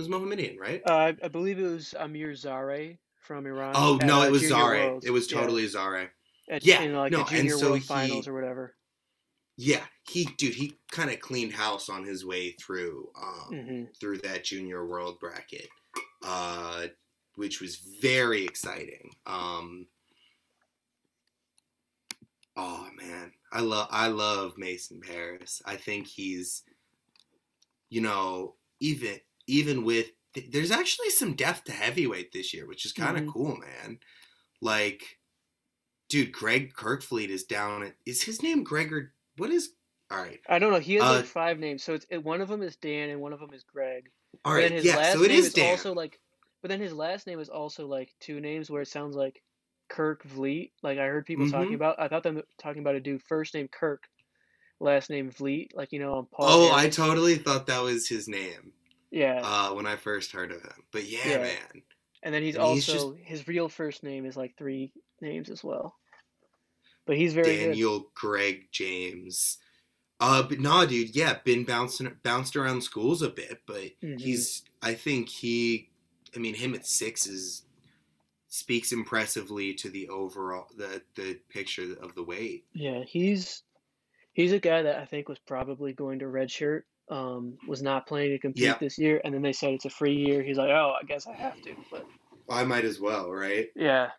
[SPEAKER 2] was Mohammedian, right?
[SPEAKER 1] Uh, I believe it was Amir Zare from Iran.
[SPEAKER 2] Oh no, it was Zare. It was totally yeah. Zare.
[SPEAKER 1] At, yeah, in like no, the junior so world he, finals or whatever.
[SPEAKER 2] Yeah, he dude, he kind of cleaned house on his way through um,
[SPEAKER 1] mm-hmm.
[SPEAKER 2] through that junior world bracket, uh, which was very exciting. Um, oh man, I love I love Mason Parris. I think he's, you know, even even with there's actually some depth to heavyweight this year, which is kind of mm-hmm. cool, man. Like, dude, Greg Kerkvliet is down. At, is his name Gregor what is? All right.
[SPEAKER 1] I don't know. He has uh, like five names, so it's it, one of them is Dan and one of them is Greg.
[SPEAKER 2] All right. yeah. so it is, is Dan.
[SPEAKER 1] Also like, but then his last name is also like two names where it sounds like Kirk Vliet. Like I heard people mm-hmm. talking about. I thought them talking about a dude first name Kirk, last name Vliet. Like you know, Paul.
[SPEAKER 2] Oh, Harris. I totally thought that was his name.
[SPEAKER 1] Yeah.
[SPEAKER 2] Uh, when I first heard of him, but yeah, yeah. man.
[SPEAKER 1] And then he's and also he's just... his real first name is like three names as well. But he's very
[SPEAKER 2] Daniel
[SPEAKER 1] good.
[SPEAKER 2] Greg James. Uh, but nah, dude, yeah, been bouncing bounced around schools a bit, but mm-hmm. he's. I think he. I mean, him at six is speaks impressively to the overall the the picture of the weight.
[SPEAKER 1] Yeah, he's he's a guy that I think was probably going to redshirt um, was not planning to compete yeah. this year, and then they said it's a free year. He's like, "Oh, I guess I have to." But
[SPEAKER 2] I might as well, right?
[SPEAKER 1] Yeah.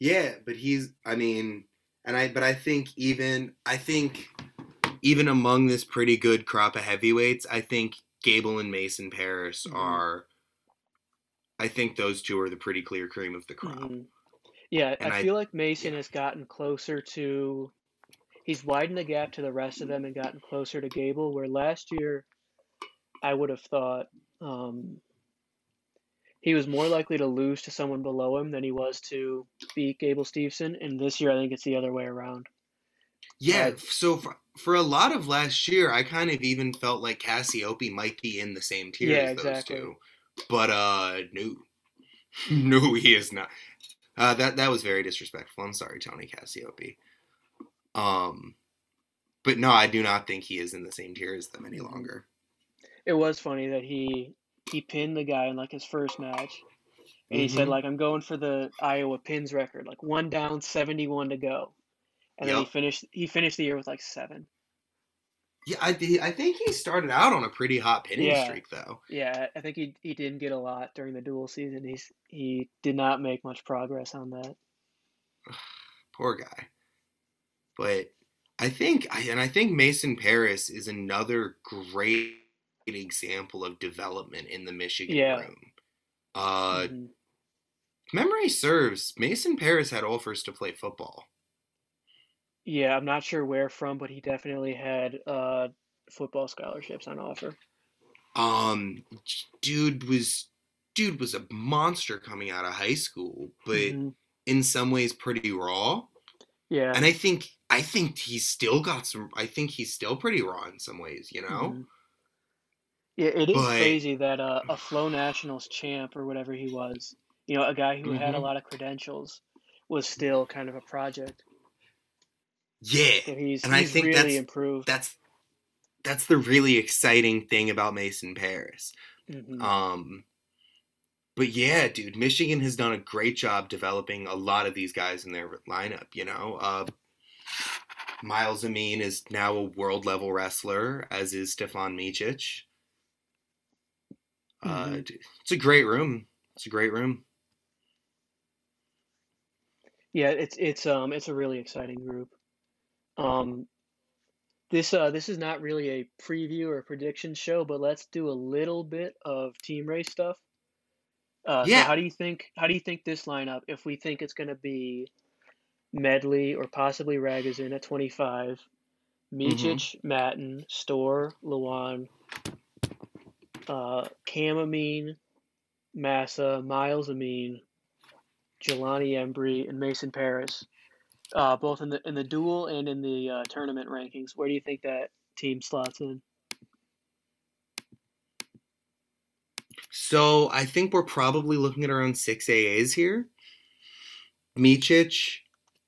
[SPEAKER 2] Yeah, but he's. I mean, and I. But I think even. I think even among this pretty good crop of heavyweights, I think Gable and Mason Parris mm-hmm. are. I think those two are the pretty clear cream of the crop. Mm-hmm.
[SPEAKER 1] Yeah, I, I feel like Mason yeah. has gotten closer to. He's widened the gap to the rest of them and gotten closer to Gable. Where last year, I would have thought um, he was more likely to lose to someone below him than he was to beat Gable Steveson. And this year, I think it's the other way around.
[SPEAKER 2] Yeah. So for, for a lot of last year, I kind of even felt like Cassioppi might be in the same tier yeah, as those exactly. two. But uh, no, no, he is not. Uh, that that was very disrespectful. I'm sorry, Tony Cassioppi. Um, but no, I do not think he is in the same tier as them any longer.
[SPEAKER 1] It was funny that he he pinned the guy in like his first match, and he mm-hmm. said like I'm going for the Iowa pins record, like one down, seventy one to go, and yep. then he finished he finished the year with like seven.
[SPEAKER 2] Yeah, I, I think he started out on a pretty hot pinning
[SPEAKER 1] yeah.
[SPEAKER 2] streak though.
[SPEAKER 1] Yeah, I think he he didn't get a lot during the dual season. He's he did not make much progress on that.
[SPEAKER 2] Poor guy. But I think I and I think Mason Parris is another great example of development in the Michigan yeah. room. Uh, mm-hmm. Memory serves, Mason Parris had offers to play football.
[SPEAKER 1] Yeah, I'm not sure where from, but he definitely had uh, football scholarships on offer.
[SPEAKER 2] Um, dude was dude was a monster coming out of high school, but mm-hmm. in some ways pretty raw.
[SPEAKER 1] Yeah,
[SPEAKER 2] and I think I think he's still got some. I think he's still pretty raw in some ways. You know. Mm-hmm.
[SPEAKER 1] Yeah, it is but, crazy that uh, a Flow Nationals champ or whatever he was, you know, a guy who mm-hmm. had a mm-hmm. lot of credentials, was still kind of a project.
[SPEAKER 2] Yeah,
[SPEAKER 1] so he's, and he's I think really that's, improved.
[SPEAKER 2] That's that's the really exciting thing about Mason Parris. Mm-hmm. Um, but yeah, dude, Michigan has done a great job developing a lot of these guys in their lineup. You know, uh, Myles Amine is now a world level wrestler, as is Stevan Micic. Uh, mm-hmm. it's a great room. It's a great room.
[SPEAKER 1] Yeah, it's it's um it's a really exciting group. Um, this uh this is not really a preview or a prediction show, but let's do a little bit of team race stuff. Uh, yeah. So how do you think how do you think this lineup? If we think it's going to be Medley or possibly Ragusin at twenty five, Micic, mm-hmm. Mattin, Storr, Lewan, uh, Cam Massa, Myles Amine, Jelani Embree, and Mason Parris, uh, both in the in the dual and in the uh, tournament rankings. Where do you think that team slots in?
[SPEAKER 2] So I think we're probably looking at around six AAs here. Micic,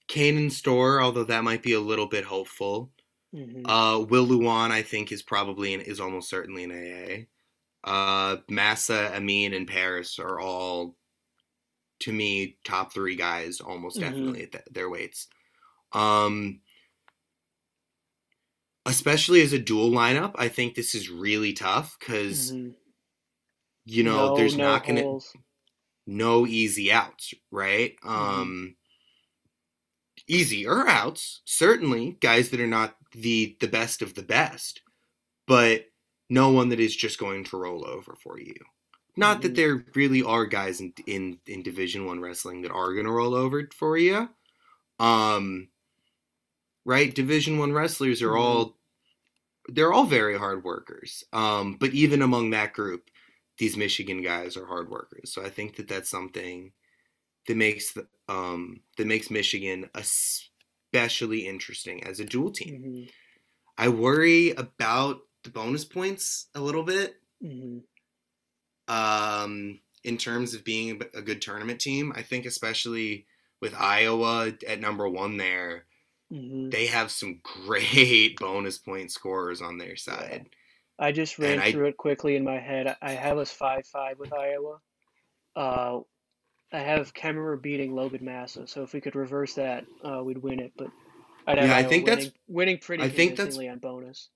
[SPEAKER 2] Kanen Storr, although that might be a little bit hopeful. Mm-hmm. Uh, Will Lewan, I think, is probably an, is almost certainly an AA. Uh, Massa, Amine, and Parris are all, to me, top three guys almost mm-hmm. definitely at the, their weights. Um, especially as a dual lineup, I think this is really tough because, mm-hmm. you know, no, there's no not going to no easy outs, right? Mm-hmm. Um, easier outs, certainly guys that are not the the best of the best, but no one that is just going to roll over for you. Not that there really are guys in in, in Division One wrestling that are going to roll over for you. Um, right? Division One wrestlers are mm-hmm. all they're all very hard workers. Um, but even among that group, these Michigan guys are hard workers. So I think that that's something that makes the, um, that makes Michigan especially interesting as a dual team. Mm-hmm. I worry about the bonus points a little bit. Mm-hmm. Um, in terms of being a good tournament team, I think especially with Iowa at number one there, mm-hmm. they have some great bonus point scorers on their side. Yeah.
[SPEAKER 1] I just ran and through I, it quickly in my head. I have us five five with Iowa. Uh, I have Kemerer beating Logan Massa, so if we could reverse that, uh, we'd win it. But
[SPEAKER 2] I'd have yeah, Iowa I think winning. that's
[SPEAKER 1] winning pretty
[SPEAKER 2] I think that's
[SPEAKER 1] on bonus.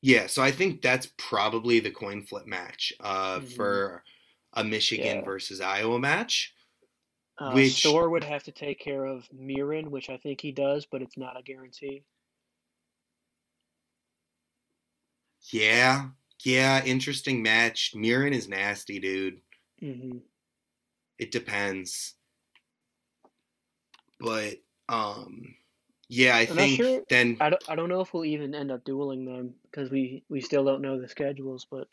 [SPEAKER 2] Yeah. So I think that's probably the coin flip match uh,
[SPEAKER 1] Mhm.
[SPEAKER 2] for a Michigan
[SPEAKER 1] Yeah.
[SPEAKER 2] versus Iowa match.
[SPEAKER 1] Uh,
[SPEAKER 2] Which-
[SPEAKER 1] Storr would have to take care of Murin, which I think he does, but it's not a guarantee.
[SPEAKER 2] Yeah, yeah. Interesting match. Murin is nasty, dude.
[SPEAKER 1] hmm
[SPEAKER 2] It depends, but um, yeah. I
[SPEAKER 1] I'm
[SPEAKER 2] think
[SPEAKER 1] sure-
[SPEAKER 2] then.
[SPEAKER 1] I don't, I don't know if we'll even end up dueling them because we, we still don't know the schedules, but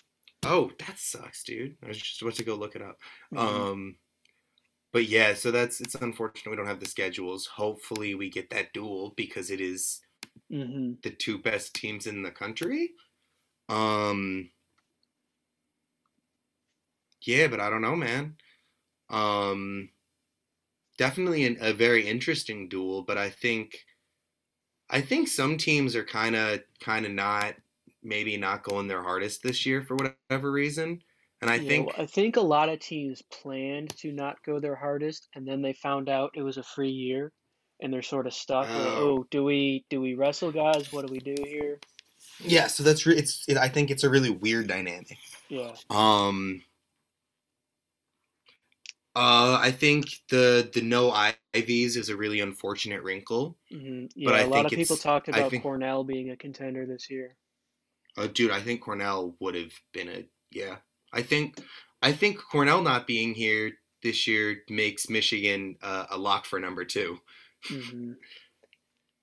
[SPEAKER 2] Oh, that sucks, dude. I was just about to go look it up.
[SPEAKER 1] mhm.
[SPEAKER 2] Um, but yeah, so that's it's unfortunate we don't have the schedules. Hopefully, we get that duel because it is
[SPEAKER 1] Mhm.
[SPEAKER 2] the two best teams in the country. Um, yeah, but I don't know, man. Um, definitely an, a very interesting duel, but I think I think some teams are kind of kind of not maybe not going their hardest this year for whatever reason. And I
[SPEAKER 1] Yeah,
[SPEAKER 2] think
[SPEAKER 1] I think a lot of teams planned to not go their hardest, and then they found out it was a free year, and they're sort of stuck.
[SPEAKER 2] Oh.
[SPEAKER 1] oh, do we do we wrestle guys? What do we do here?
[SPEAKER 2] yeah, so that's re- it's it, I think it's a really weird dynamic.
[SPEAKER 1] Yeah.
[SPEAKER 2] Um uh I think the the no Ivies is a really unfortunate wrinkle.
[SPEAKER 1] hmm
[SPEAKER 2] But
[SPEAKER 1] Yeah,
[SPEAKER 2] I
[SPEAKER 1] a lot of people talked about
[SPEAKER 2] think-
[SPEAKER 1] Cornell being a contender this year.
[SPEAKER 2] Uh, dude, I think Cornell would have been a yeah. I think I think Cornell not being here this year makes Michigan uh, a lock for number two.
[SPEAKER 1] hmm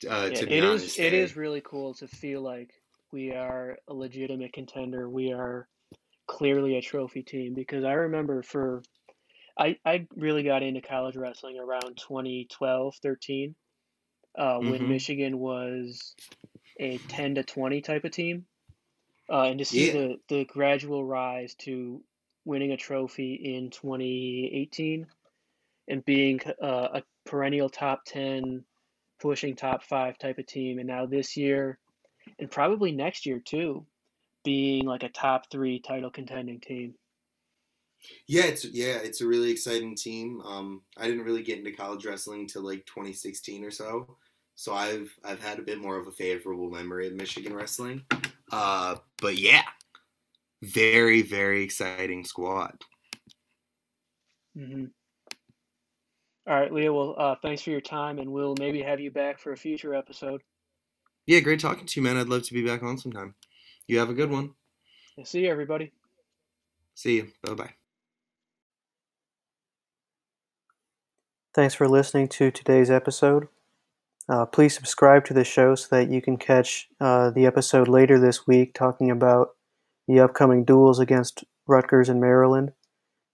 [SPEAKER 2] Uh,
[SPEAKER 1] Yeah,
[SPEAKER 2] to be
[SPEAKER 1] it
[SPEAKER 2] honest,
[SPEAKER 1] is. It
[SPEAKER 2] there.
[SPEAKER 1] is really cool to feel like we are a legitimate contender. We are clearly a trophy team because I remember for I I really got into college wrestling around 2012, 13, uh, when
[SPEAKER 2] Mhm.
[SPEAKER 1] Michigan was a 10 to 20 type of team. Uh, and to see
[SPEAKER 2] Yeah.
[SPEAKER 1] the, the gradual rise to winning a trophy in 2018 and being uh, a perennial top 10 pushing top five type of team. And now this year, and probably next year too, being like a top three title contending team.
[SPEAKER 2] Yeah, it's yeah, it's a really exciting team. Um, I didn't really get into college wrestling till like 2016 or so, so I've I've had a bit more of a favorable memory of Michigan wrestling. Uh, but yeah, very very exciting squad.
[SPEAKER 1] hmm All right, Leo. Well, uh, thanks for your time, and we'll maybe have you back for a future episode.
[SPEAKER 2] Yeah, great talking to you, man. I'd love to be back on sometime. You have a good one.
[SPEAKER 1] See you, everybody.
[SPEAKER 2] See you. Bye bye.
[SPEAKER 1] Thanks for listening to today's episode. Uh, please subscribe to the show so that you can catch uh, the episode later this week talking about the upcoming duels against Rutgers and Maryland.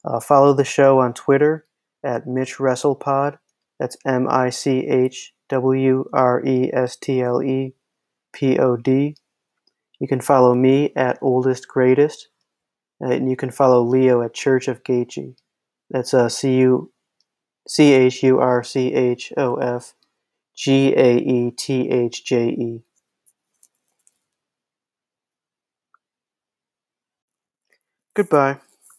[SPEAKER 1] Uh, follow the show on Twitter at Mich WrestlePod. That's M I C H W R E S T L E P O D. You can follow me at Oldest Greatest, and you can follow Leo at Church of Gaethje. That's uh, C U C H U R C H O F G A E T H J E. Goodbye.